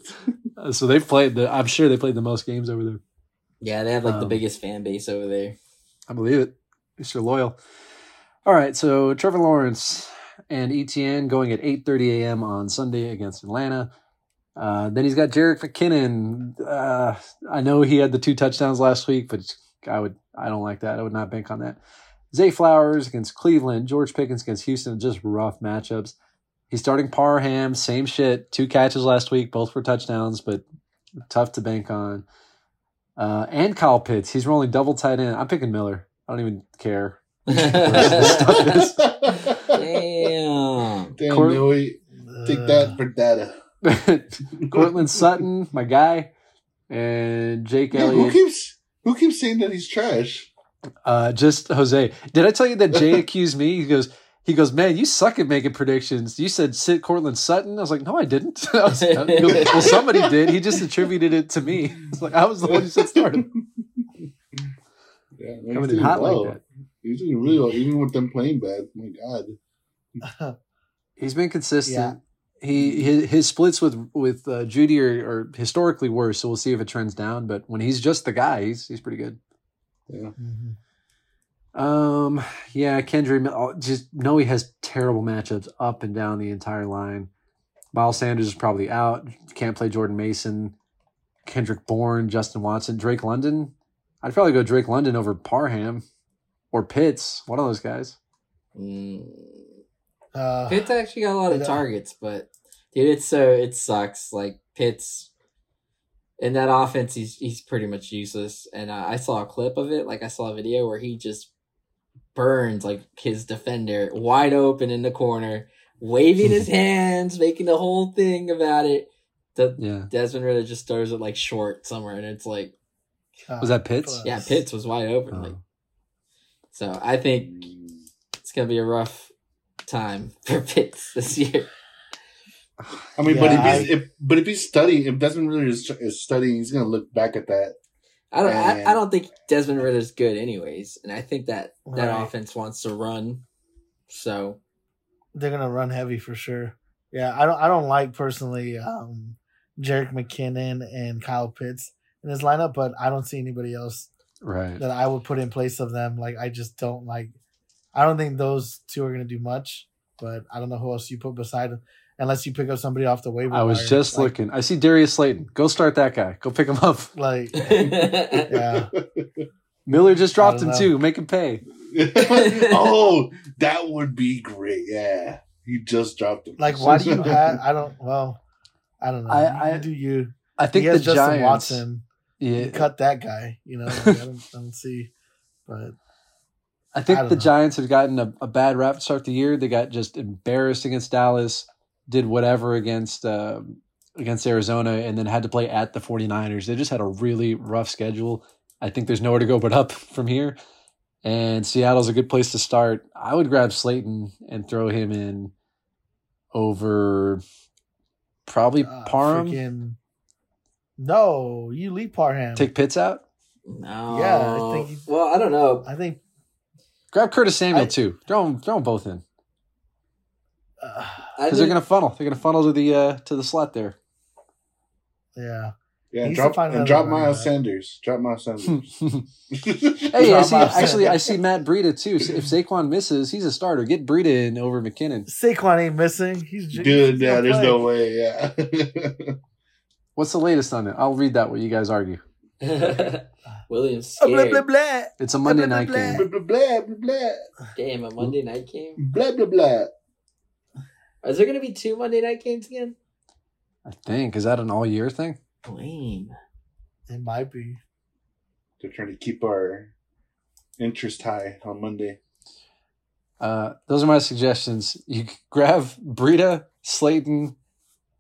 so they've played the. I'm sure they played the most games over there. yeah, they have like the Um, biggest fan base over there. I believe it. At least you're loyal. All right, so Trevor Lawrence and ETN going at 8:30 a.m. on Sunday against Atlanta. Uh, then he's got Jerick McKinnon. Uh, I know he had the two touchdowns last week, but I would I don't like that. I would not bank on that. Zay Flowers against Cleveland. George Pickens against Houston. Just rough matchups. He's starting Parham. Same shit. Two catches last week, both for touchdowns, but tough to bank on. Uh, and Kyle Pitts. He's rolling double tight end. I'm picking Miller. I don't even care. Damn. Damn, Cor- Joey, take that for data. Courtland Sutton, my guy, and Jake Yeah, who keeps who keeps saying that he's trash? Uh, just Jose. Did I tell you that Jay accused me? He goes, he goes, man, you suck at making predictions. You said sit Courtland Sutton. I was like, no, I didn't. I was- he goes, well, somebody did. He just attributed it to me. It's like I was the one who said start him. Yeah, man, Coming in he's doing hot well. like that. He's doing really well, even with them playing bad. My God. He's been consistent. He his, his splits with with uh, Jeudy are, are historically worse, so we'll see if it trends down. But when he's just the guy, he's he's pretty good. Yeah. Mhm. Um, yeah, Kendrick oh, just know he has terrible matchups up and down the entire line. Miles Sanders is probably out. Can't play Jordan Mason, Kendrick Bourne, Justin Watson, Drake London. I'd probably go Drake London over Parham or Pitts. One of those guys. Mm. Uh, Pitts actually got a lot of targets, but dude, it's so it sucks. Like Pitts in that offense, he's he's pretty much useless. And uh, I saw a clip of it. Like I saw a video where he just burns like his defender wide open in the corner, waving his hands, making the whole thing about it. The Yeah. Desmond Ridder just throws it like short somewhere, and it's like, Was that Pitts? yeah, Pitts was wide open. Like, so I think it's gonna be a rough time for Pitts this year. I mean, Yeah, but if I- he's if but if he's studying, if Desmond really is, is studying, he's gonna look back at that. I don't. I, And- I don't think Desmond Ridder's good, anyways, and I think that that Right. offense wants to run. So they're gonna run heavy for sure. Yeah, I don't. I don't like personally um, Jerick McKinnon and Kyle Pitts. in his lineup, but I don't see anybody else Right. that I would put in place of them. Like I just don't like. I don't think those two are gonna do much, but I don't know who else you put beside them, unless you pick up somebody off the waiver. I was wire. just Like- looking. I see Darius Slayton. Go start that guy. Go pick him up. Like, yeah. yeah, Miller just dropped him don't too. Make him pay. oh, that would be great. Yeah. He just dropped him. like why do you have? I don't. Well, I don't know. I- I- do you. I think he the Justin Giants. Watson. Yeah, You cut that guy. You know, like, I, don't, I don't see. But I think I the know. Giants have gotten a, a bad rap to start the year. They got just embarrassed against Dallas, did whatever against um against Arizona, and then had to play at the 49ers. They just had a really rough schedule. I think there's nowhere to go but up from here. And Seattle's a good place to start. I would grab Slayton and throw him in over probably uh, Parham. freaking- no, you leave Parham. Take Pitts out. No. Yeah, I think he- Well, I don't know. I think. Grab Curtis Samuel I- too. Throw them, throw them both in Uh, I because they're gonna funnel. They're gonna funnel to the uh, to the slot there. yeah. Yeah, He needs to drop and drop Miles back. Sanders. Drop Miles Sanders. Hey, I see. Actually, I see Matt Breida too. If Saquon misses, he's a starter. Get Breida in over McKinnon. Saquon ain't missing. He's j- Dude, yeah, there's play. no way. Yeah. What's the latest on it? I'll read that. What you guys argue? Williams Oh, blah blah blah. It's a Monday blah, night blah, game. blah blah blah blah blah Damn, a Monday night game. blah blah blah. Is there going to be two Monday night games again? I think is that an all year thing? Lame. It might be. They're trying to keep our interest high on Monday. Uh, those are my suggestions. You grab Breida, Slayton,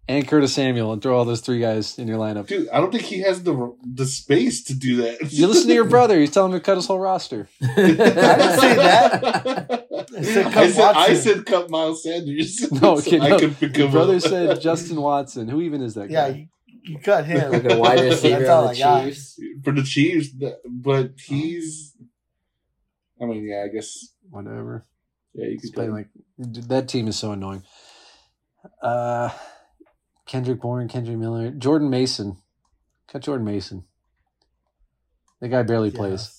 and Curtis Samuel, and throw all those three guys in your lineup. Dude, I don't think he has the the space to do that. You listen to your brother. He's telling him to cut his whole roster. I didn't say that. I said cut I said, I said cut Miles Sanders. No, so okay, I could pick Your him brother up. said Justin Watson. Who even is that Yeah, guy? you, you cut him. like a wide receiver That's on the. Chiefs. for the Chiefs, but he's. I mean, yeah, I guess. Whatever. Yeah, you He's could playing like that team is so annoying. Uh, Kendrick Bourne, Kendre Miller, Jordan Mason. Cut Jordan Mason. The guy barely plays.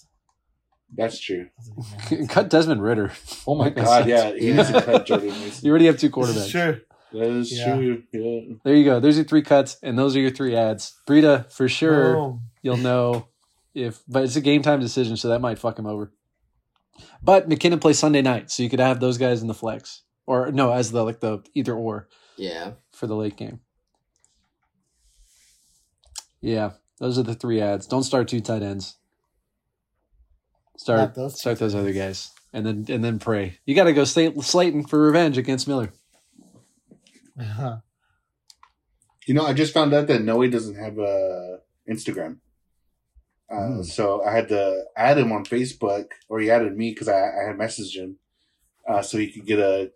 That's true. Cut Desmond Ridder. Oh my god, said. yeah, he needs to cut Jordan Mason. You already have two quarterbacks. is true. That is Yeah. true. Yeah. There you go. There's your three cuts, and those are your three ads. Breida, for sure, Boom. you'll know if, but it's a game time decision, so that might fuck him over. But McKinnon plays Sunday night, so you could have those guys in the flex, or no, as the like the either or Yeah. for the late game. Yeah, those are the three ads. Don't start two tight ends. Start those start those other guys, and then and then pray. You got to go Slay- Slayton for revenge against Miller. You know, I just found out that Noe doesn't have a Instagram. Uh, Mm. So I had to add him on Facebook, or he added me because I, I had messaged him, uh, so he could get a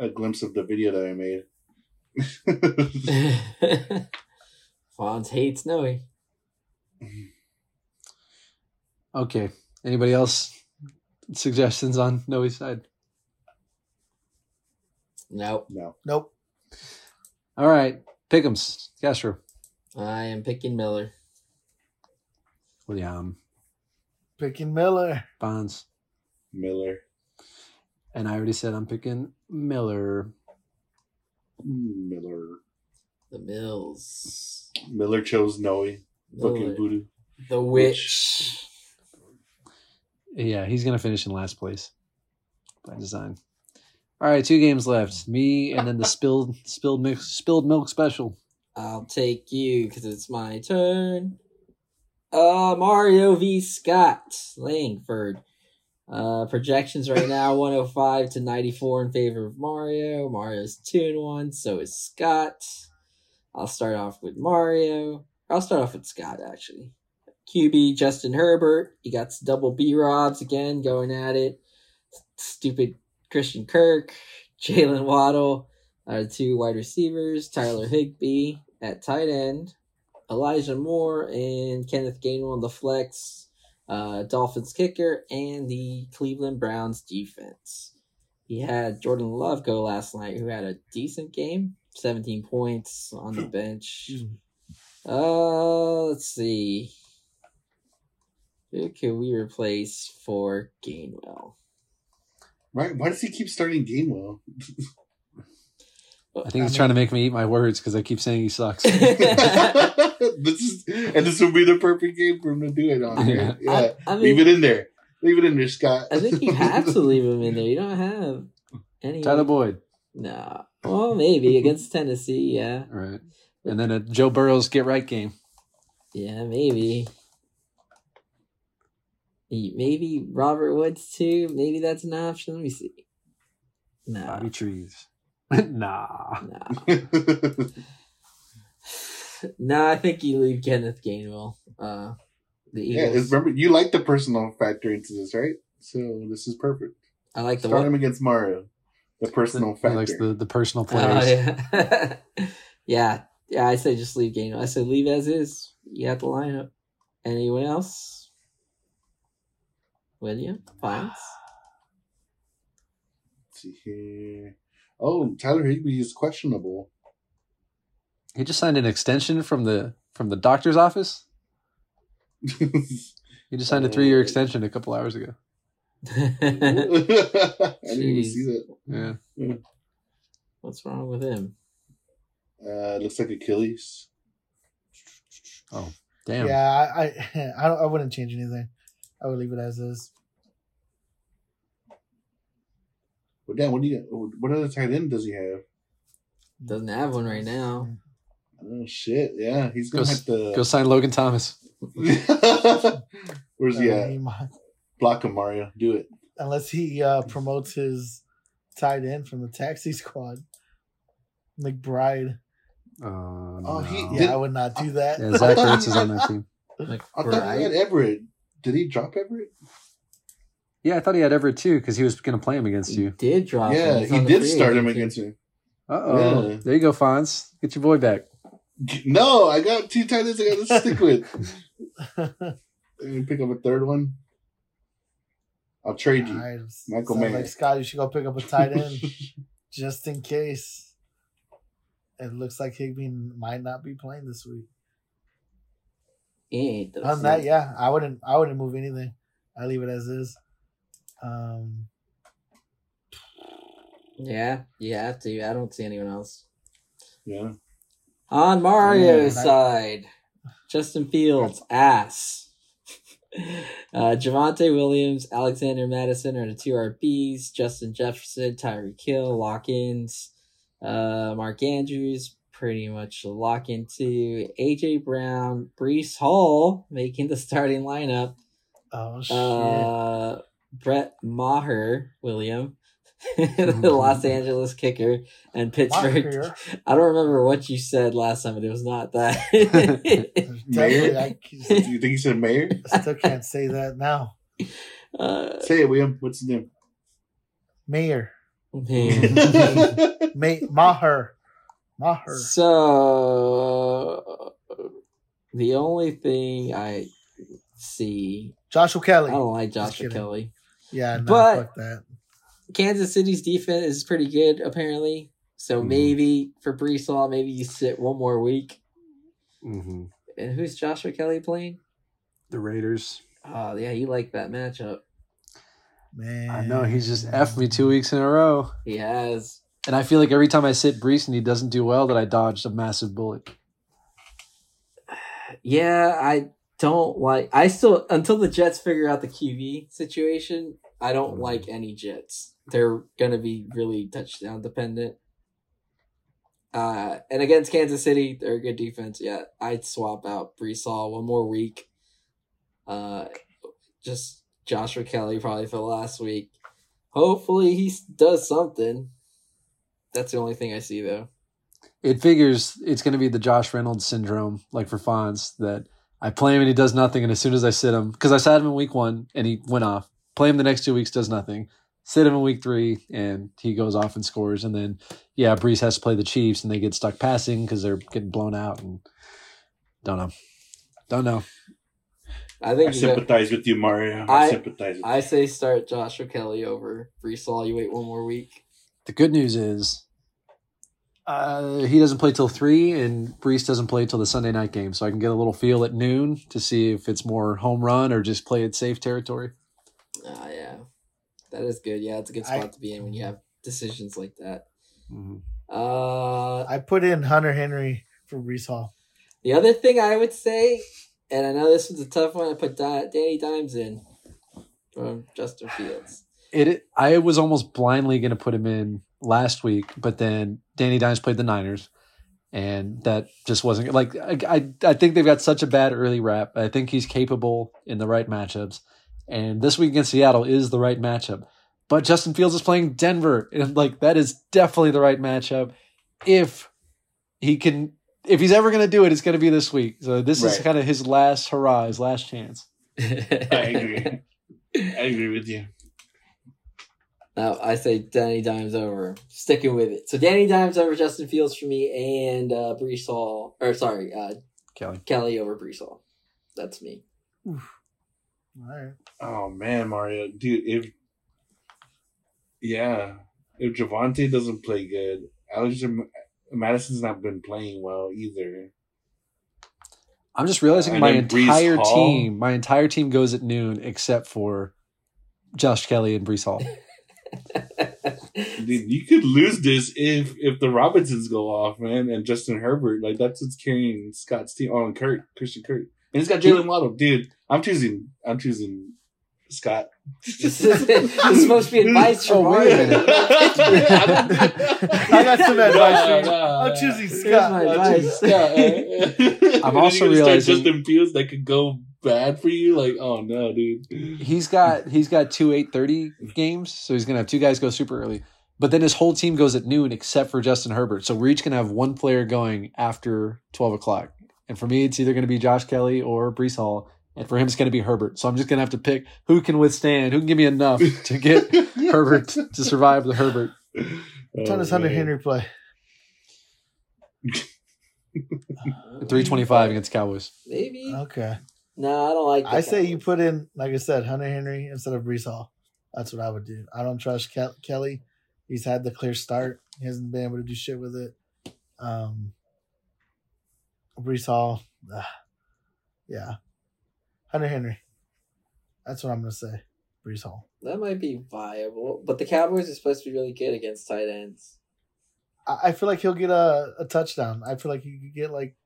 a glimpse of the video that I made. Fonz hates Noe. Okay. Anybody else suggestions on Noe's side? No. no, Nope. All right. Pick'ems. Castro. I am picking Miller. William. Picking Miller. Fonz. Miller, And I already said I'm picking Miller. Miller, The Mills. Miller chose Noe. Fucking voodoo. The Witch. Yeah, he's gonna finish in last place by design. All right, two games left. Me and then the spilled spilled milk spilled milk special. I'll take you because it's my turn. Uh, Mario v. Scott Langford. Uh, projections right now 105 to 94 in favor of Mario. Mario's 2 and 1, so is Scott. I'll start off with Mario. I'll start off with Scott actually. QB Justin Herbert. You got double B Robs again going at it. Stupid Christian Kirk, Jaylen Waddle, our two wide receivers, Tyler Higbee at tight end, Elijah Moore and Kenneth Gainwell on the flex, uh, Dolphins kicker, and the Cleveland Browns defense. He had Jordan Love go last night, who had a decent game, 17 points on the bench. Uh, let's see. Who can we replace for Gainwell? Right? Why does he keep starting Gainwell? I think he's trying to make me eat my words because I keep saying he sucks. this is and this would be the perfect game for him to do it on. Yeah. Yeah, I, I leave it in there. Leave it in there, Scott. I think you have to leave him in there. You don't have any. Tyler Boyd. Nah. Well, maybe against Tennessee. Yeah. All right. And then a Joe Burrow's get right game. Yeah, maybe. Y- Maybe Robert Woods too. Maybe that's an option. Let me see. Nah, Bobby Trees. nah. nah, nah. I think you leave Kenneth Gainwell. Uh, the yeah, Eagles. it's, remember you like the personal factor into this, right? So this is perfect. I like the Start one. him against Mario. The personal He factor. likes the, the personal Oh, players. yeah. yeah, yeah. I said just leave Gainwell. I said leave as is. You have the lineup. Anyone else? William Fines. Let's see here. Oh, Tyler Higbee is questionable. He just signed an extension from the from the doctor's office. He just signed a three year extension a couple hours ago. I didn't even see that. Yeah. What's wrong with him? Uh, looks like Achilles. Oh, damn. Yeah, I I, I, don't, I wouldn't change anything. I would leave it as is. Well, damn, what do you? What other tight end does he have? Doesn't have one right now. Oh shit! Yeah, he's gonna Go have to. Go sign Logan Thomas. Where's he at? he might- Block him, Mario. Do it. unless he uh, promotes his tight end from the taxi squad, McBride. Uh, Oh, he- Yeah, Did- I would not do that. yeah, Zach Ertz is on that team. Like, I thought he had Everett. Did he drop Everett? Yeah, I thought he had Everett too because he was going to play him against he you. did drop. yeah, He's he did free start him agency. against me. Uh oh. Yeah. There you go, Fonz. Get your boy back. No, I got two tight ends I got to stick with. Let me pick up a third one. I'll trade you. Alright, Michael sounds Mayer. Like Scott, you should go pick up a tight end just in case. It looks like Higbee might not be playing this week. He ain't the On that, yeah, I wouldn't. I wouldn't move anything. I leave it as is. Um, Yeah, you have to. I don't see anyone else. Yeah. On Mario's Yeah, I- side, Justin Fields, ass. Uh, Javonte Williams, Alexander Mattison are the two RBs. Justin Jefferson, Tyreek Hill, lock ins. Uh, Mark Andrews, pretty much lock into. AJ Brown, Breece Hall making the starting lineup. oh shit! Uh, Brett Maher, William, the Los Angeles kicker, and Pittsburgh. I don't remember what you said last time, but it was not that. mayor? I, Do you think he said Mayor? I still can't say that now. uh, Say it, William. What's his name? Mayor, man. May Maher, Maher. So the only thing I see, Joshua Kelley. I Kelley. don't like Joshua. Kelley. Yeah, no, But- fuck that. Kansas City's defense is pretty good, apparently. So Mhm. maybe for Breece Hall, maybe you sit one more week. Mm-hmm. And who's Joshua Kelley playing? The Raiders. Oh yeah, you like that matchup. Man, I know he's just effed me two weeks in a row, He has. And I feel like every time I sit Breece and he doesn't do well, that I dodged a massive bullet. Yeah, I don't like. I still until the Jets figure out the QB situation. I don't Mm. like any Jets. They're gonna be really touchdown dependent. Uh, and against Kansas City, they're a good defense. Yeah, I'd swap out Breece Hall one more week. Uh, just Joshua Kelley probably for last week. Hopefully he does something. That's the only thing I see though. It figures it's going to be the Josh Reynolds syndrome, like for Fonz, that I play him and he does nothing, and as soon as I sit him, because I sat him in week one and he went off, play him the next two weeks, does nothing. Sit him in week three and he goes off and scores, and then yeah, Breece has to play the Chiefs and they get stuck passing because they're getting blown out and don't know, don't know. I I think he's a- sympathize with you, Mario. I, I- sympathize with you. I say start Joshua Kelley over Breece Hall. You wait one more week. The good news is Uh, he doesn't play till three, and Breece doesn't play till the Sunday night game. So I can get a little feel at noon to see if it's more home run or just play it safe territory. Ah, yeah, that is good. Yeah, it's a good I- spot to be in when you have decisions like that. Mhm. Uh, I put in Hunter Henry for Breece Hall. the other thing I would say, and I know this was a tough one, I put Danny Dimes in from Justin Fields. It. I was almost blindly going to put him in last week, but then Danny Dimes played the Niners, and that just wasn't like I. I, I think they've got such a bad early rap. I think he's capable in the right matchups, and this week against Seattle is the right matchup. But Justin Fields is playing Denver, and like that is definitely the right matchup. If he can, if he's ever going to do it, it's going to be this week. So this is kind of his last hurrah, his last chance. I agree. I agree with you. Now I say Danny Dimes over. Sticking with it. So Danny Dimes over Justin Fields for me, and uh, Breece Hall, or sorry, uh, Kelley. Kelley over Breece Hall. That's me. All right. Oh man, Mario, dude, if yeah, if Javonte doesn't play good, Alex Mattison's not been playing well either. I'm just realizing And my entire Hall. team, my entire team goes at noon except for Josh Kelley and Breece Hall. Dude, you could lose this if if the Robinsons go off, man, and Justin Herbert. Like that's what's carrying Scott's team. Oh, and Kurt, Christian Kurt, and he's got Jaylen Waddle, dude. I'm choosing. I'm choosing Scott. this, is, this is supposed to be advice from Oh, wait. I got some advice for you. Nah, I'm nah. choosing Here's Scott. my I'm advice. choosing Scott. I'm also you're gonna start realizing- Justin Fields that could go bad for you. Like, oh no, dude. He's got he's got two eight thirty games, so he's gonna have two guys go super early. But then his whole team goes at noon except for Justin Herbert. So we're each gonna have one player going after twelve o'clock. And for me, it's either gonna be Josh Kelley or Breece Hall. And for him, it's gonna be Herbert. So I'm just gonna have to pick who can withstand, who can give me enough to get Herbert to survive the Herbert. What time does Oh, Hunter man. Henry play? Three twenty five against Cowboys. Maybe. Okay. No, I don't like. I say you put in, like I said, Hunter Henry instead of Breece Hall. That's what I would do. I don't trust Kel- Kelley. He's had the clear start. He hasn't been able to do shit with it. Um, Breece Hall, ah, yeah. Hunter Henry. That's what I'm gonna say. Breece Hall. that might be viable, but the Cowboys are supposed to be really good against tight ends. I, I feel like he'll get a, a touchdown. I feel like he could get like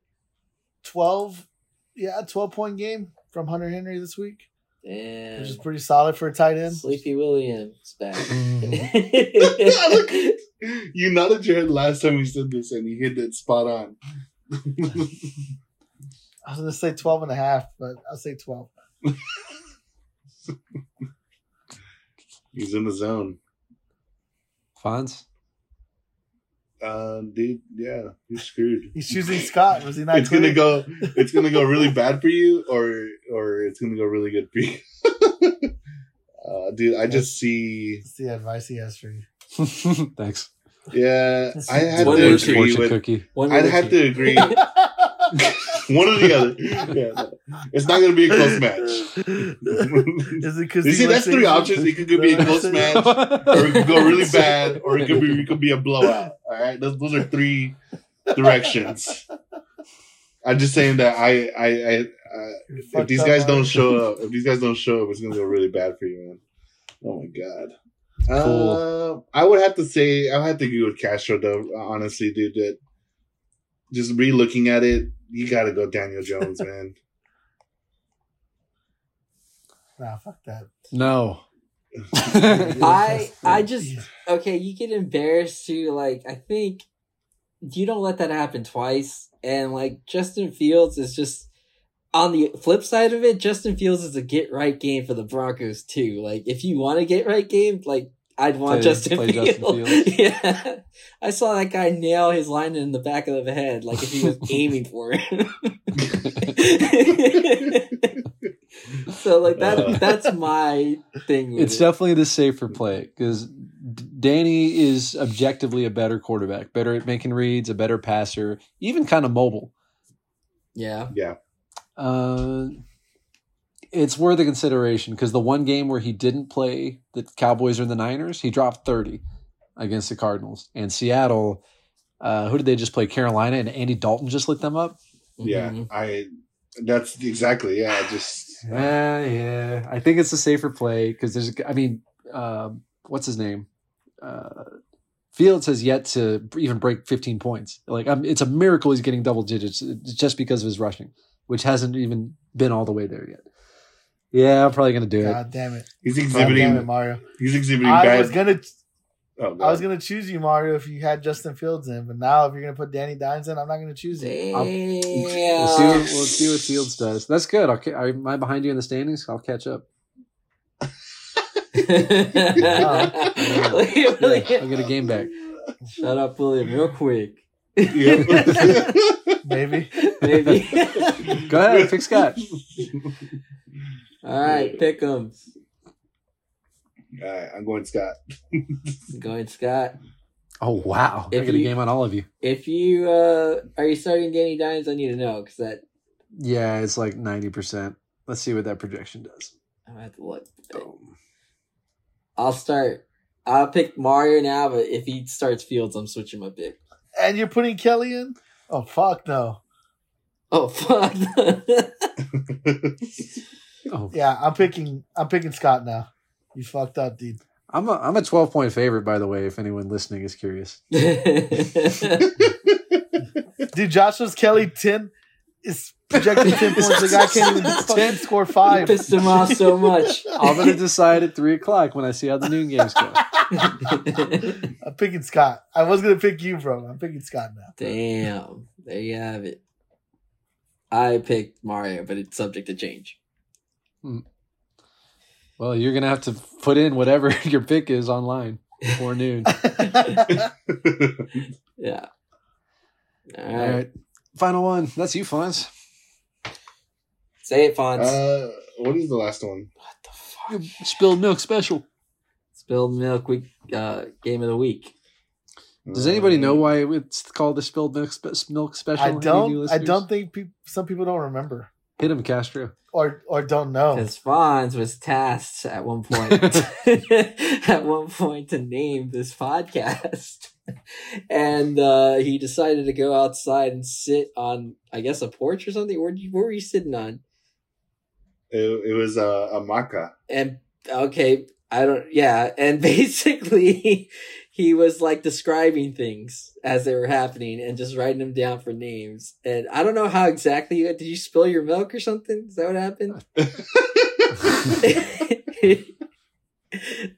twelve, yeah, a twelve point game from Hunter Henry this week, And which is pretty solid for a tight end. Sleepy Williams back. Look, you nodded your head last time we said this, and you hit it spot on. I was gonna say 12 and a half, but I'll say 12. He's in the zone. Fonz? Uh, dude, yeah, you're screwed. He's choosing Scott. Was he not? it's gonna go. It's gonna go really bad for you, or or it's gonna go really good for you. uh, dude, I just see. That's the advice he has for you. Thanks. Yeah, I had to or Worst two. agree fortune with. cookie. One I'd have to agree. One or the other. Yeah, it's not gonna be a close match. Is it because You see, that's three options. It could be a close match, or it could go really bad, or it could be it could be a blowout. All right, those, those are three directions. I'm just saying that I I, I uh, if these guys don't show up, if these guys don't show up, it's gonna go really bad for you, man. Oh my god. Cool. Uh, I would have to say I would have to go with Castro though. Honestly, dude, that just re-looking at it, you got to go Daniel Jones, man. Nah, fuck that. No. I I just okay. You get embarrassed too. Like I think you don't let that happen twice. And like Justin Fields is just on the flip side of it. Justin Fields is a get right game for the Broncos too. Like if you want to get right game, like I'd want Play- Justin, play Fields. Justin Fields. yeah, I saw that guy nail his line in the back of the head, like if he was aiming for it. so like that Uh. that's my thing. It's it. definitely the safer play because Danny is objectively a better quarterback, better at making reads, a better passer, even kind of mobile. yeah. yeah, Uh, it's worth a consideration because the one game where he didn't play the Cowboys or the Niners, he dropped 30 against the Cardinals. And Seattle, Uh, who did they just play? Carolina and Andy Dalton just lit them up. Yeah, Mhm. I. That's exactly yeah. Just Yeah, yeah. I think it's a safer play because there's. I mean, um, what's his name? Uh, Fields has yet to even break 15 points. Like, um, it's a miracle he's getting double digits just because of his rushing, which hasn't even been all the way there yet. Yeah, I'm probably gonna do it. God damn it! he's exhibiting. damn it, Mario. He's exhibiting I bad. was gonna, oh, I was gonna choose you, Mario, if you had Justin Fields in. But now, if you're gonna put Danny Dimes in, I'm not gonna choose you. We'll see. What, we'll see what Fields does. That's good. I'll, am I behind you in the standings? I'll catch up. Look Yeah, I'll get a game back. Shut up, William, real quick. Maybe. Maybe. Go ahead, pick Scott. All right, pick'ems. All right, I'm going Scott. Going Scott. Oh wow! I If get a you- game on all of you. If you uh are you starting Danny Dimes, I need to know because that Yeah, it's like ninety percent. Let's see what that projection does. I'm gonna have to look. Boom. I'll start. I'll pick Mario now, but if he starts Fields, I'm switching my pick. And you're putting Kelley in? Oh fuck no. Oh fuck! Oh, Yeah, I'm picking. I'm picking Scott now. You fucked up, dude. I'm a I'm a twelve point favorite by the way. If anyone listening is curious, Dude, Joshua's Kelley ten is projected ten points. The guy can't even fucking score I five. pissed him off so much. I'm gonna decide at three o'clock when I see how the noon games go. I'm picking Scott. I was gonna pick you, bro. I'm picking Scott now. Damn, there you have it. I picked Mario, but it's subject to change. Well, you're gonna have to put in whatever your pick is online before noon. Yeah. All All right. right, final one. That's you, Fonz. Say it, Fonz. uh, what is the last one? what the fuck? Spilled milk special. Spilled milk week uh, game of the week. Does anybody know why it's called the spilled milk, spe- milk special? I Any of you don't. I don't think peop some people don't remember hit him, Castro. or or don't know. Because Fonz was tasked at one point at one point to name this podcast. And uh, he decided to go outside and sit on, I guess, a porch or something. Where, where were you sitting on? It, it was uh, a maca. and okay i don't yeah and basically he was like describing things as they were happening and just writing them down for names and i don't know how exactly you did you spill your milk or something is that what happened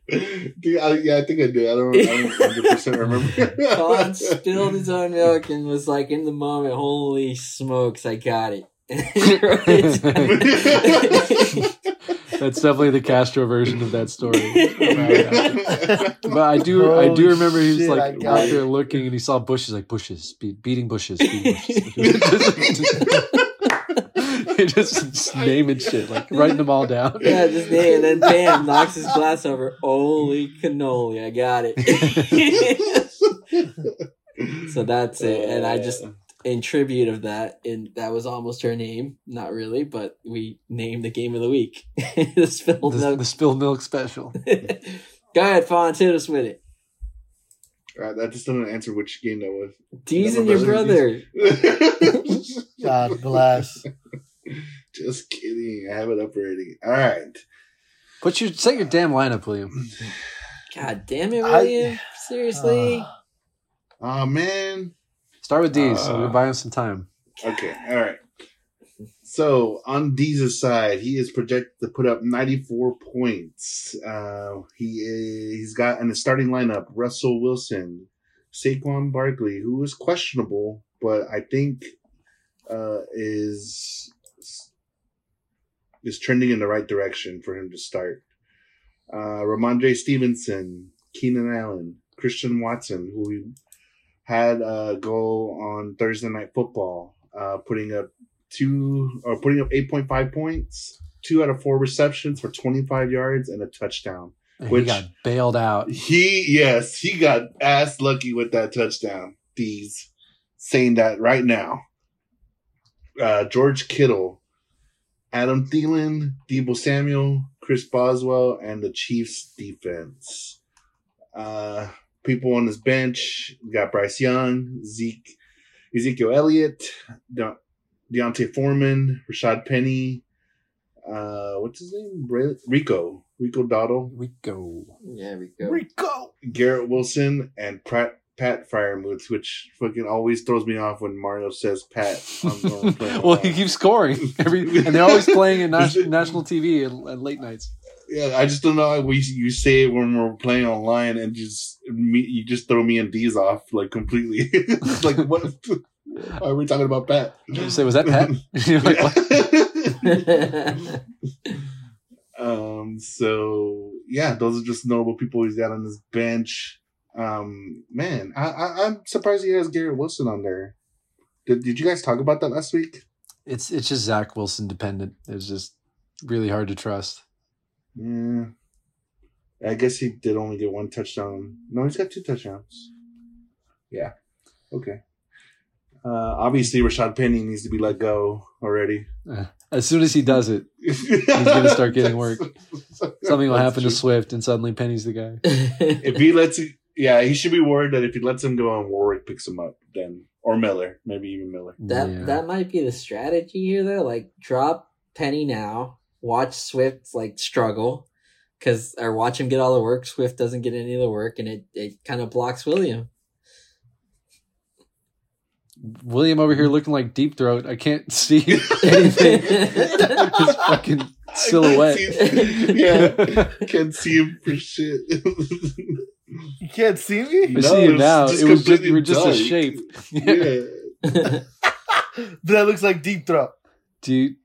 yeah, I, yeah, I think I do. I don't. I don't 100 percent remember. Colin spilled his own milk and was like in the moment holy smokes i got it That's definitely the Castro version of that story. But I do, I do remember he was shit, I like got out it. there looking, and he saw bushes, like bushes, be- beating bushes, beating bushes. He just, just naming shit, like writing them all down. yeah just name and then bam knocks his glass over holy cannoli i got it so that's it and i just in tribute of that, and that was almost her name. Not really, but we named the game of the week. the spilled the, milk. the spilled milk special. Go ahead, Fonz, hit us with it. Uh, that just doesn't answer which game that was. Teasing my your brother. brother. God bless. Just kidding. I have it up already. All right. Put your set your damn lineup, William. God damn it, I- William. Seriously. Uh, Oh man. Start with Deez. Uh, we're buying some time. Okay. All right. So on Deez's side, he is projected to put up 94 points. Uh, he is, he's got in the starting lineup Russell Wilson, Saquon Barkley, who is questionable, but I think uh, is is trending in the right direction for him to start. Uh, Rhamondre Stevenson, Keenan Allen, Christian Watson, who we had a goal on Thursday Night Football, uh, putting up two or putting up 8.5 points, two out of four receptions for 25 yards and a touchdown. And Which- he got bailed out. He, yes, he got ass lucky with that touchdown. These saying that right now. Uh, George Kittle, Adam Thielen, Deebo Samuel, Chris Boswell, and the Chiefs defense. Uh, people on his bench. We got Bryce Young, Zeke, Ezekiel Elliott, De- D'Onta Foreman, Rashad Penny. Uh, what's his name? Ray- Rico, Rico Dowdle, Rico. Yeah, we go. Rico. Garrett Wilson, and Pat Pat Freiermuth, which fucking always throws me off when Mario says Pat. on- on playing well, he keeps scoring every, and they're always playing in nas- national TV at, at late nights. Yeah, I just don't know. how We you say it when we're playing online, and just me, you just throw me and Deez off like completely. like what? Why are we talking about Pat? You say, was that Pat? Like, um. So yeah, those are just notable people he's got on his bench. Um. Man, I, I I'm surprised he has Garrett Wilson on there. Did Did you guys talk about that last week? It's it's just Zach Wilson dependent. It's just really hard to trust. Yeah. I guess he did only get one touchdown. No, he's got two touchdowns. Yeah. Okay. Uh, obviously, Rashad Penny needs to be let go already. As soon as he does it, He's gonna start getting work. something will happen to Swift, and suddenly Penny's the guy. If he lets, yeah, he should be worried that if he lets him go and Warwick picks him up, then or Miller, maybe even Miller. That Yeah. that might be the strategy here, though. Like, drop Penny now, watch Swift like struggle, because or watch him get all the work. Swift doesn't get any of the work, and it it kind of blocks William. William over here looking like deep throat. I can't see anything. His fucking silhouette. I can't see- yeah, can't see him for shit. You can't see me? I No, see you now. It was just completely you were just a shape. yeah. That looks like deep throat. Dude.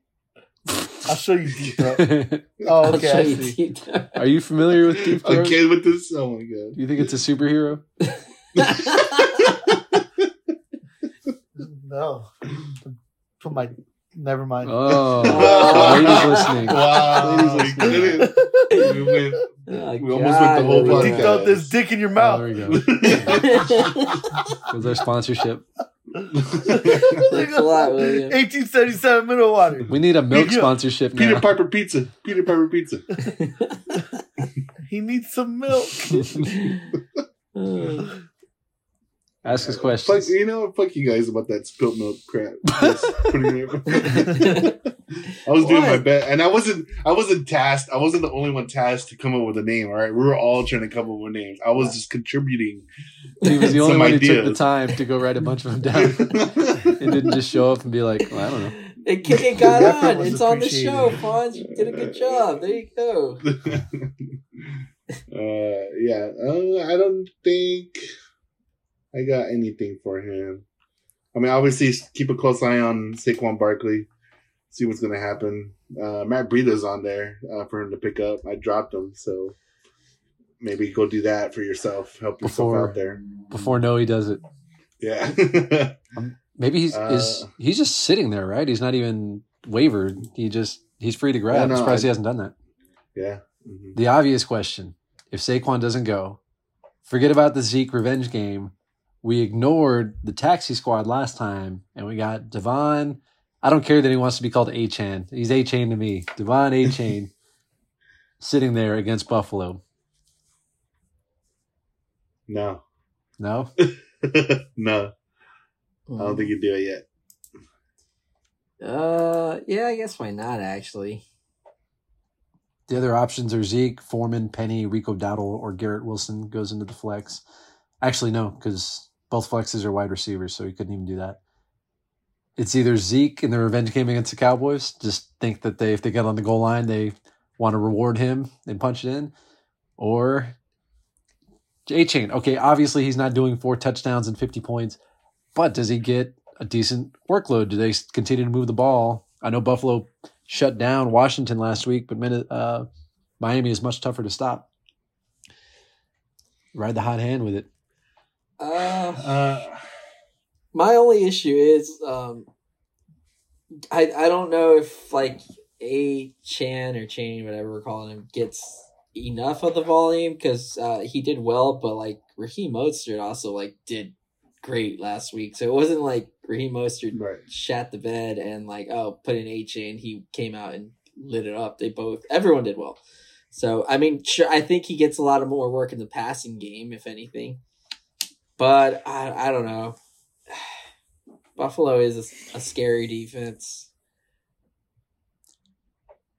I'll show you deep throat. Oh, I'll okay. show you see. deep Are you familiar with deep throat? Okay, with this. Oh my Do you think it's a superhero? No. Put my. Never mind. Oh, Oh. ladies listening. Wow, Ladies we listening. We went- Oh, We almost went the whole William. Deep throat this dick in your Oh, mouth. there we go. There's our sponsorship. Thanks a lot, William. 1877 mineral water. We need a milk Yeah. sponsorship Peter now. Piper Pizza. Peter Piper Pizza. He needs some milk. Uh, Ask us Fuck, you know, fuck you guys about that spilt milk crap. Just putting it- I was doing my best, and I wasn't. I wasn't tasked. I wasn't the only one tasked to come up with a name. All right, we were all trying to come up with names. I was just contributing. He was the only some one who took the time to go write a bunch of them down. and didn't just show up and be like, well, I don't know. It, it got on. It's on the show, Fonz. You did a good job. There you go. uh, yeah, uh, I don't think I got anything for him. I mean, obviously, keep a close eye on Saquon Barkley. See what's going to happen. Uh, Matt Breida's on there uh, for him to pick up. I dropped him, so maybe go do that for yourself. Help yourself Before- out there. Before Noe does it. Yeah. Maybe he's Uh, is he's just sitting there, right? He's not even wavered. He just he's free to grab. Yeah, I'm surprised I- he hasn't done that. yeah. Mhm. The obvious question: If Saquon doesn't go, forget about the Zeke revenge game. We ignored the taxi squad last time, and we got De'Von. I don't care that he wants to be called A Chan. He's A Chain to me. Devon A Chain sitting there against Buffalo. No. No, no. I don't think you do it yet. Uh, yeah, I guess why not? Actually, the other options are Zeke, Foreman, Penny, Rico Dowdle, or Garrett Wilson goes into the flex. Actually, no, because both flexes are wide receivers, so he couldn't even do that. It's either Zeke in the revenge game against the Cowboys. Just think that they, if they get on the goal line, they want to reward him and punch it in, or A Chain. Okay, obviously he's not doing four touchdowns and fifty points, but does he get a decent workload? Do they continue to move the ball? I know Buffalo shut down Washington last week, but uh, Miami is much tougher to stop. Ride the hot hand with it. uh, Uh, my only issue is um, I I don't know if like a Chan or Chain whatever we're calling him gets enough of the volume because uh, he did well, but like Raheem Mostert also like did great last week, so it wasn't like Raheem Mostert right. shat the bed and like oh put in A chain he came out and lit it up. They both everyone did well. So I mean, sure, I think he gets a lot of more work in the passing game, if anything. But I I don't know. Buffalo is a, a scary defense.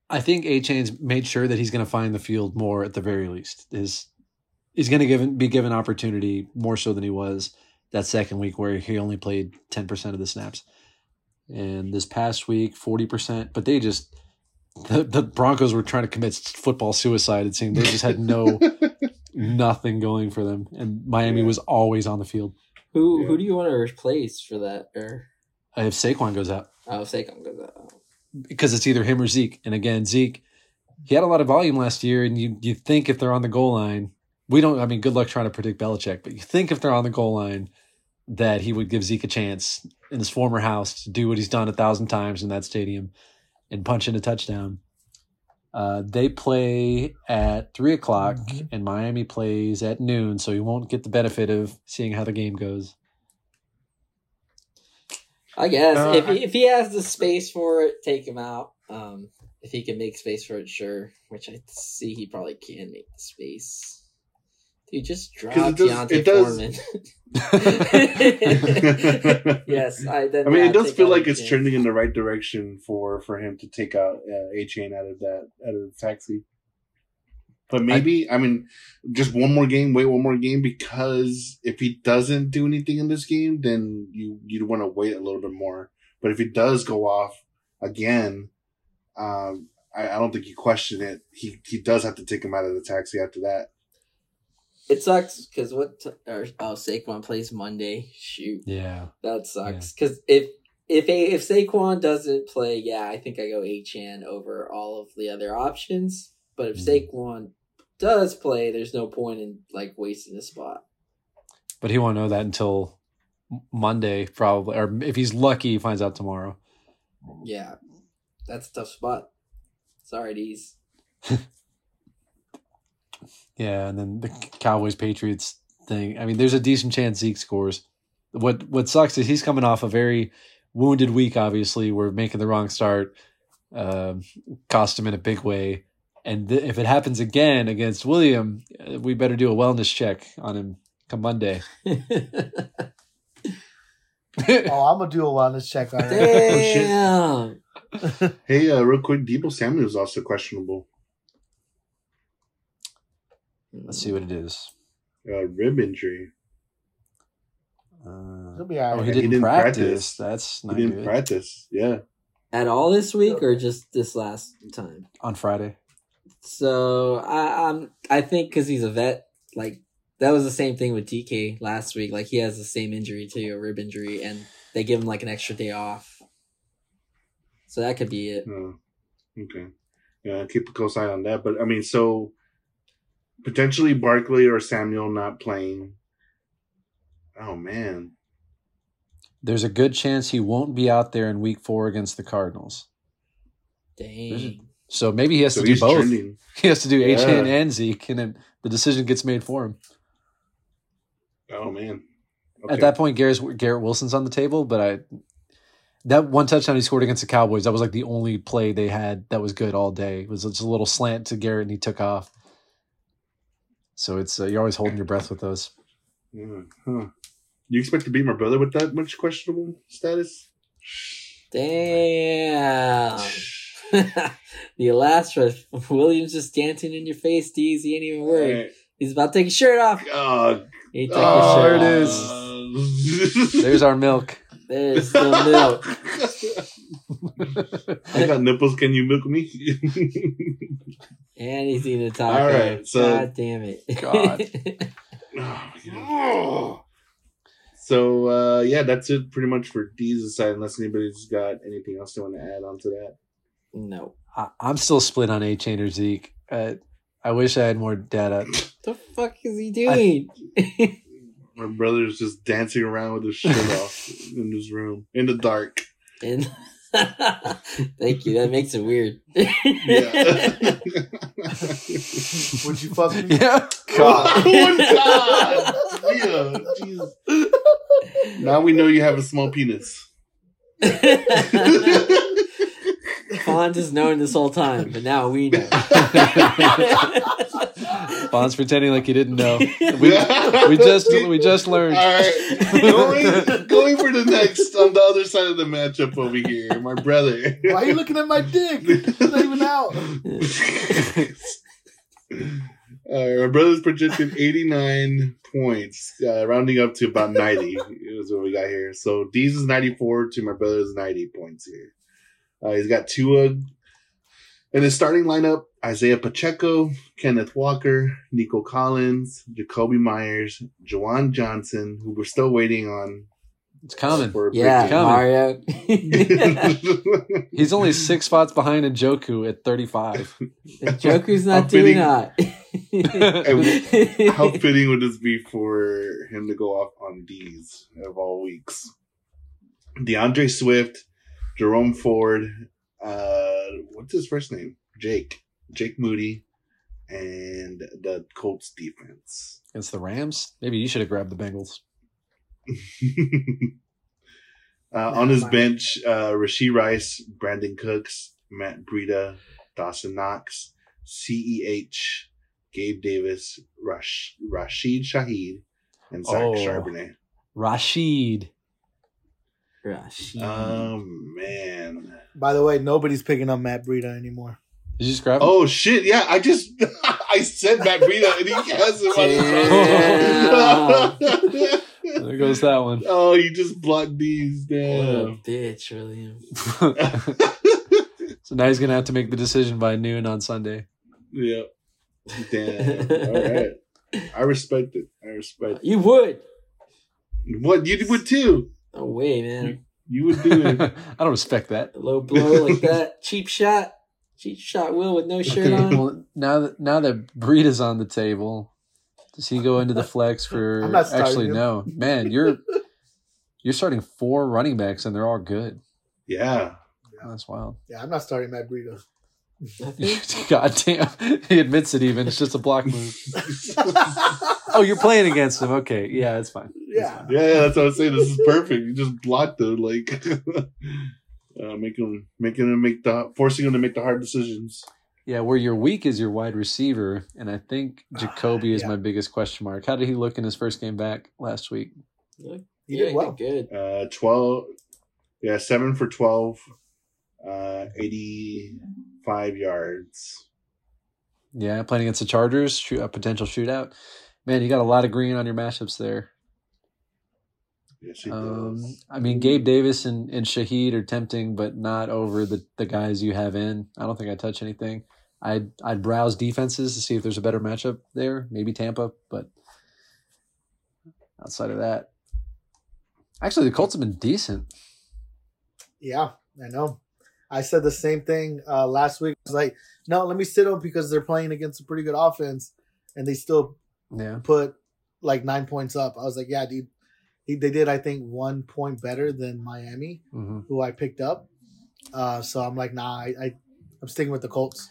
I think A Chain's made sure that he's going to find the field more at the very least. Is he's going to give be given opportunity more so than he was that second week where he only played ten percent of the snaps, and this past week forty percent. But they just the, the Broncos were trying to commit football suicide. It seemed they just had no nothing going for them, and Miami Yeah. was always on the field. Who Yeah. who do you want to replace for that? Or uh, If Saquon goes out, oh, Saquon goes out. because it's either him or Zeke. And again, Zeke, he had a lot of volume last year, and you you think if they're on the goal line, we don't. I mean, good luck trying to predict Belichick, but you think if they're on the goal line that he would give Zeke a chance in his former house to do what he's done a thousand times in that stadium and punch in a touchdown. Uh, they play at three o'clock, Mhm. and Miami plays at noon, so you won't get the benefit of seeing how the game goes. I guess Uh, if he, if he has the space for it, take him out. Um, if he can make space for it, sure. Which I see he probably can make the space. Dude, just drop 'Cause it does- D'Onta it does- Foreman. I yes, I. Then, mean, it does feel like it's chance. trending in the right direction for for him to take out uh, A Chain out of that out of the taxi. But maybe I, mean, just one more game, wait one more game because if he doesn't do anything in this game, then you you'd want to wait a little bit more. But if he does go off again, um, I, I don't think you question it. He he does have to take him out of the taxi after that. It sucks because what? T- or, oh, Saquon plays Monday. Shoot, yeah, that sucks. Because if if a, if Saquon doesn't play, yeah, I think I go Achan over all of the other options. But if Mhm. Saquon does play, there's no point in like wasting a spot. but he won't know that until Monday, probably, or if he's lucky, he finds out tomorrow. Yeah, that's a tough spot. Sorry, Deez. Yeah, and then the Cowboys Patriots thing. I mean, there's a decent chance Zeke scores. What what sucks is he's coming off a very wounded week. Obviously, we're making the wrong start, um, cost him in a big way. And th- if it happens again against William, uh, we better do a wellness check on him come Monday. Oh, I'm gonna do a wellness check on him. Damn. Hey, uh, real quick, Deebo Samuel is also questionable. Let's see what it is. Uh, rib injury. Uh, He'll be oh, alright. he He didn't, didn't practice. practice. That's He not didn't good. practice. Yeah. At all this week or just this last time? on Friday. So I um I think because he's a vet, like that was the same thing with DK last week. Like he has the same injury too, a rib injury, and they give him like an extra day off. So that could be it. Oh, okay. Yeah, keep a close eye on that. But I mean, so potentially Barkley or Samuel not playing. Oh man. There's a good chance he won't be out there in Week Four against the Cardinals. Dang. So maybe he has So to do both. trending. He has to do Yeah. HN and Zeke, and then the decision gets made for him. Oh man. Okay. At that point, Garrett, Garrett Wilson's on the table, but I that one touchdown he scored against the Cowboys, that was like the only play they had that was good all day. It was just a little slant to Garrett, and he took off. So it's uh, you're always holding your breath with those. Yeah, huh. You expect to beat my brother with that much questionable status? Damn. the last one, Williams just dancing in your face, Deez. He ain't even worried. He's about to take his shirt off. Oh, He took oh, his shirt there it off. is. There's our milk. There's the milk. I got nipples. Can you milk me? And to talk. All right, so- God damn it. God. Oh. So uh, yeah, that's it pretty much for D's side. Unless anybody's got anything else they want to add on to that. no. I, I'm still split on A Chain or Zeke. Uh, I wish I had more data. The fuck is he doing? My brother's just dancing around with his shirt off in his room in the dark. and thank you. That makes it weird. Yeah. Would you fuck me? Yeah. God. Oh, God. Yeah, Jesus. Now we know you have a small penis. Fonz has known this whole time, but now we know. Bond's pretending like he didn't know. We, we just we just learned. All right, going, going for the next on the other side of the matchup over here, my brother. Why are you looking at my dick? It's not even out. Uh, my brother's projected 89 points, uh, rounding up to about 90 is what we got here. So Deez is 94 to my brother's 90 points here. Uh, he's got Tua in his starting lineup Isaiah Pacheco, Kenneth Walker, Nico Collins, Jakobi Meyers, Juwan Johnson, who we're still waiting on. It's coming. for a yeah, Coming. Mario. He's only six spots behind Njoku at 35. Joku's not How doing that. How fitting would this be for him to go off on these of all weeks? D'Andre Swift, Jerome Ford, uh, what's his first name? Jake. Jake Moody, and the Colts defense. Against the Rams? Maybe you should have grabbed the Bengals. uh, on his bench, uh, Rashee Rice, Brandin Cooks, Matt Breida, Dawson Knox, CEH, Gabe Davis, Rash, Rashid Shaheed, and Zach Oh. Charbonnet. Rashid. Rashid. Uh, oh man. By the way, nobody's picking up Matt Breida anymore. Did you just grab him? Oh shit! Yeah, I just I said Matt Breida and he has him on his roster. There goes that one. oh, you just blocked these what a down. bitch, William. so now he's going to have to make the decision by noon on Sunday. yep. Damn. All right. I respect it. I respect it. You would. What you would too? No way, man. You would do it. I don't respect that. A low blow like that. Cheap shot. Cheap shot Will with no shirt on. well, now that now that Breed is on the table, does he go into the flex for? I'm not actually, him. no, man, you're you're starting four running backs and they're all good. Yeah. yeah. That's wild. Yeah, I'm not starting Matt Breida. I God damn, he admits it. Even it's just a block move. Oh, you're playing against him. Okay, yeah, it's fine. Yeah. Yeah, that's what I'm saying. This is perfect. You just blocked it, like uh, making him, making him make the, forcing him to make the hard decisions. Yeah, where your weak is your wide receiver, and I think Jakobi is Yeah. my biggest question mark. How did he look in his first game back last week? Look, He yeah, did well. good. Uh, twelve, yeah, seven for twelve, uh, eighty-five yards. Yeah, playing against the Chargers, shoot, a potential shootout. Man, you got a lot of green on your matchups there. Yes, he Um, does. I mean, Gabe Davis and, and Shaheed are tempting, but not over the, the guys you have in. I don't think I touch anything. I'd I'd browse defenses to see if there's a better matchup there. Maybe Tampa, but outside of that, actually the Colts have been decent. Yeah, I know. I said the same thing uh, last week. I was like, no, let me sit them because they're playing against a pretty good offense, and they still Yeah, put like nine points up. I was like, yeah, dude. He, they did, I think, one point better than Miami, hmm who I picked up. Uh, so I'm like, nah, I, I, I'm sticking with the Colts.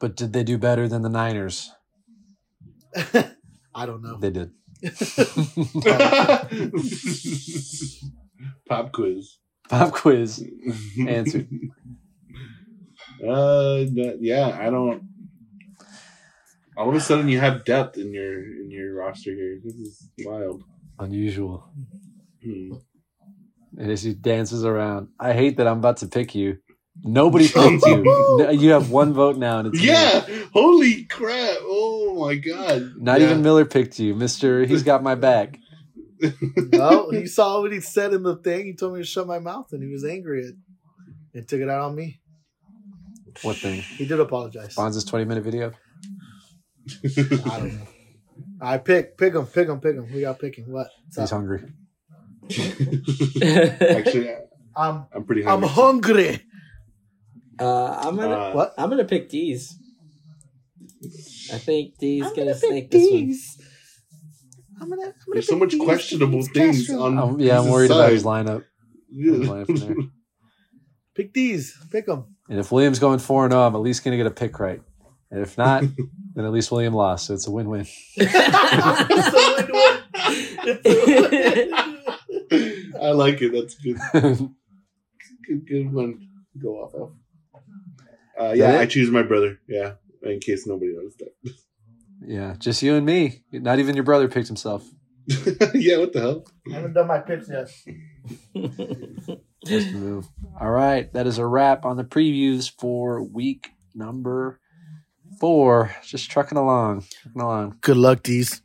but did they do better than the Niners? I don't know. They did. Pop quiz. Pop quiz. Answered. Uh, yeah, I don't. All of a sudden, you have depth in your in your roster here. This is wild. Unusual. Hmm. And as he dances around, I hate that I'm about to pick you. Nobody picked you. You have one vote now, and it's me. Yeah! Holy crap! Oh my god! Not Yeah. even Miller picked you, Mister. He's got my back. no, he saw what he said in the thing. He told me to shut my mouth, and he was angry at, and took it out on me. What thing? He did apologize. I Bonds' 20 minute video. don't know. I pick, pick him, pick him, pick him. Who y'all picking? What? What's He's up? hungry. Actually, I'm, I'm pretty I'm hungry. hungry. Uh, I'm gonna Uh, What? I'm gonna pick Deez. I think Deez I'm gonna, gonna snake pick this one. these. I'm gonna. I'm gonna There's so much these, questionable these things on- Um, yeah, I'm He's worried about his lineup. I'm playing from there. Pick these. Pick them. And if William's going 4 0, I'm at least going to get a pick right. And if not, then at least William lost. So it's a win win. I like it. That's good. Good, good one. to Go off of. Uh, yeah. I choose my brother. Yeah, in case nobody knows that. Yeah, just you and me. Not even your brother picked himself. yeah, what the hell? I haven't done my picks yet. Just move. All right, that is a wrap on the previews for week number four. Just trucking along, trucking along. Good luck, Deez.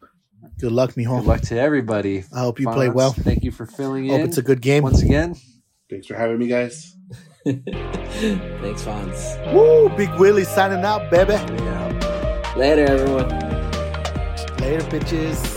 Good luck, Mihon. Good luck to everybody. I hope you play well. Thank you for filling in. Hope in it's a good game. once again. Thanks for having me, guys. Thanks, Fonz. Woo! Big Willie signing out, baby. Yeah. Later, everyone. Later, bitches.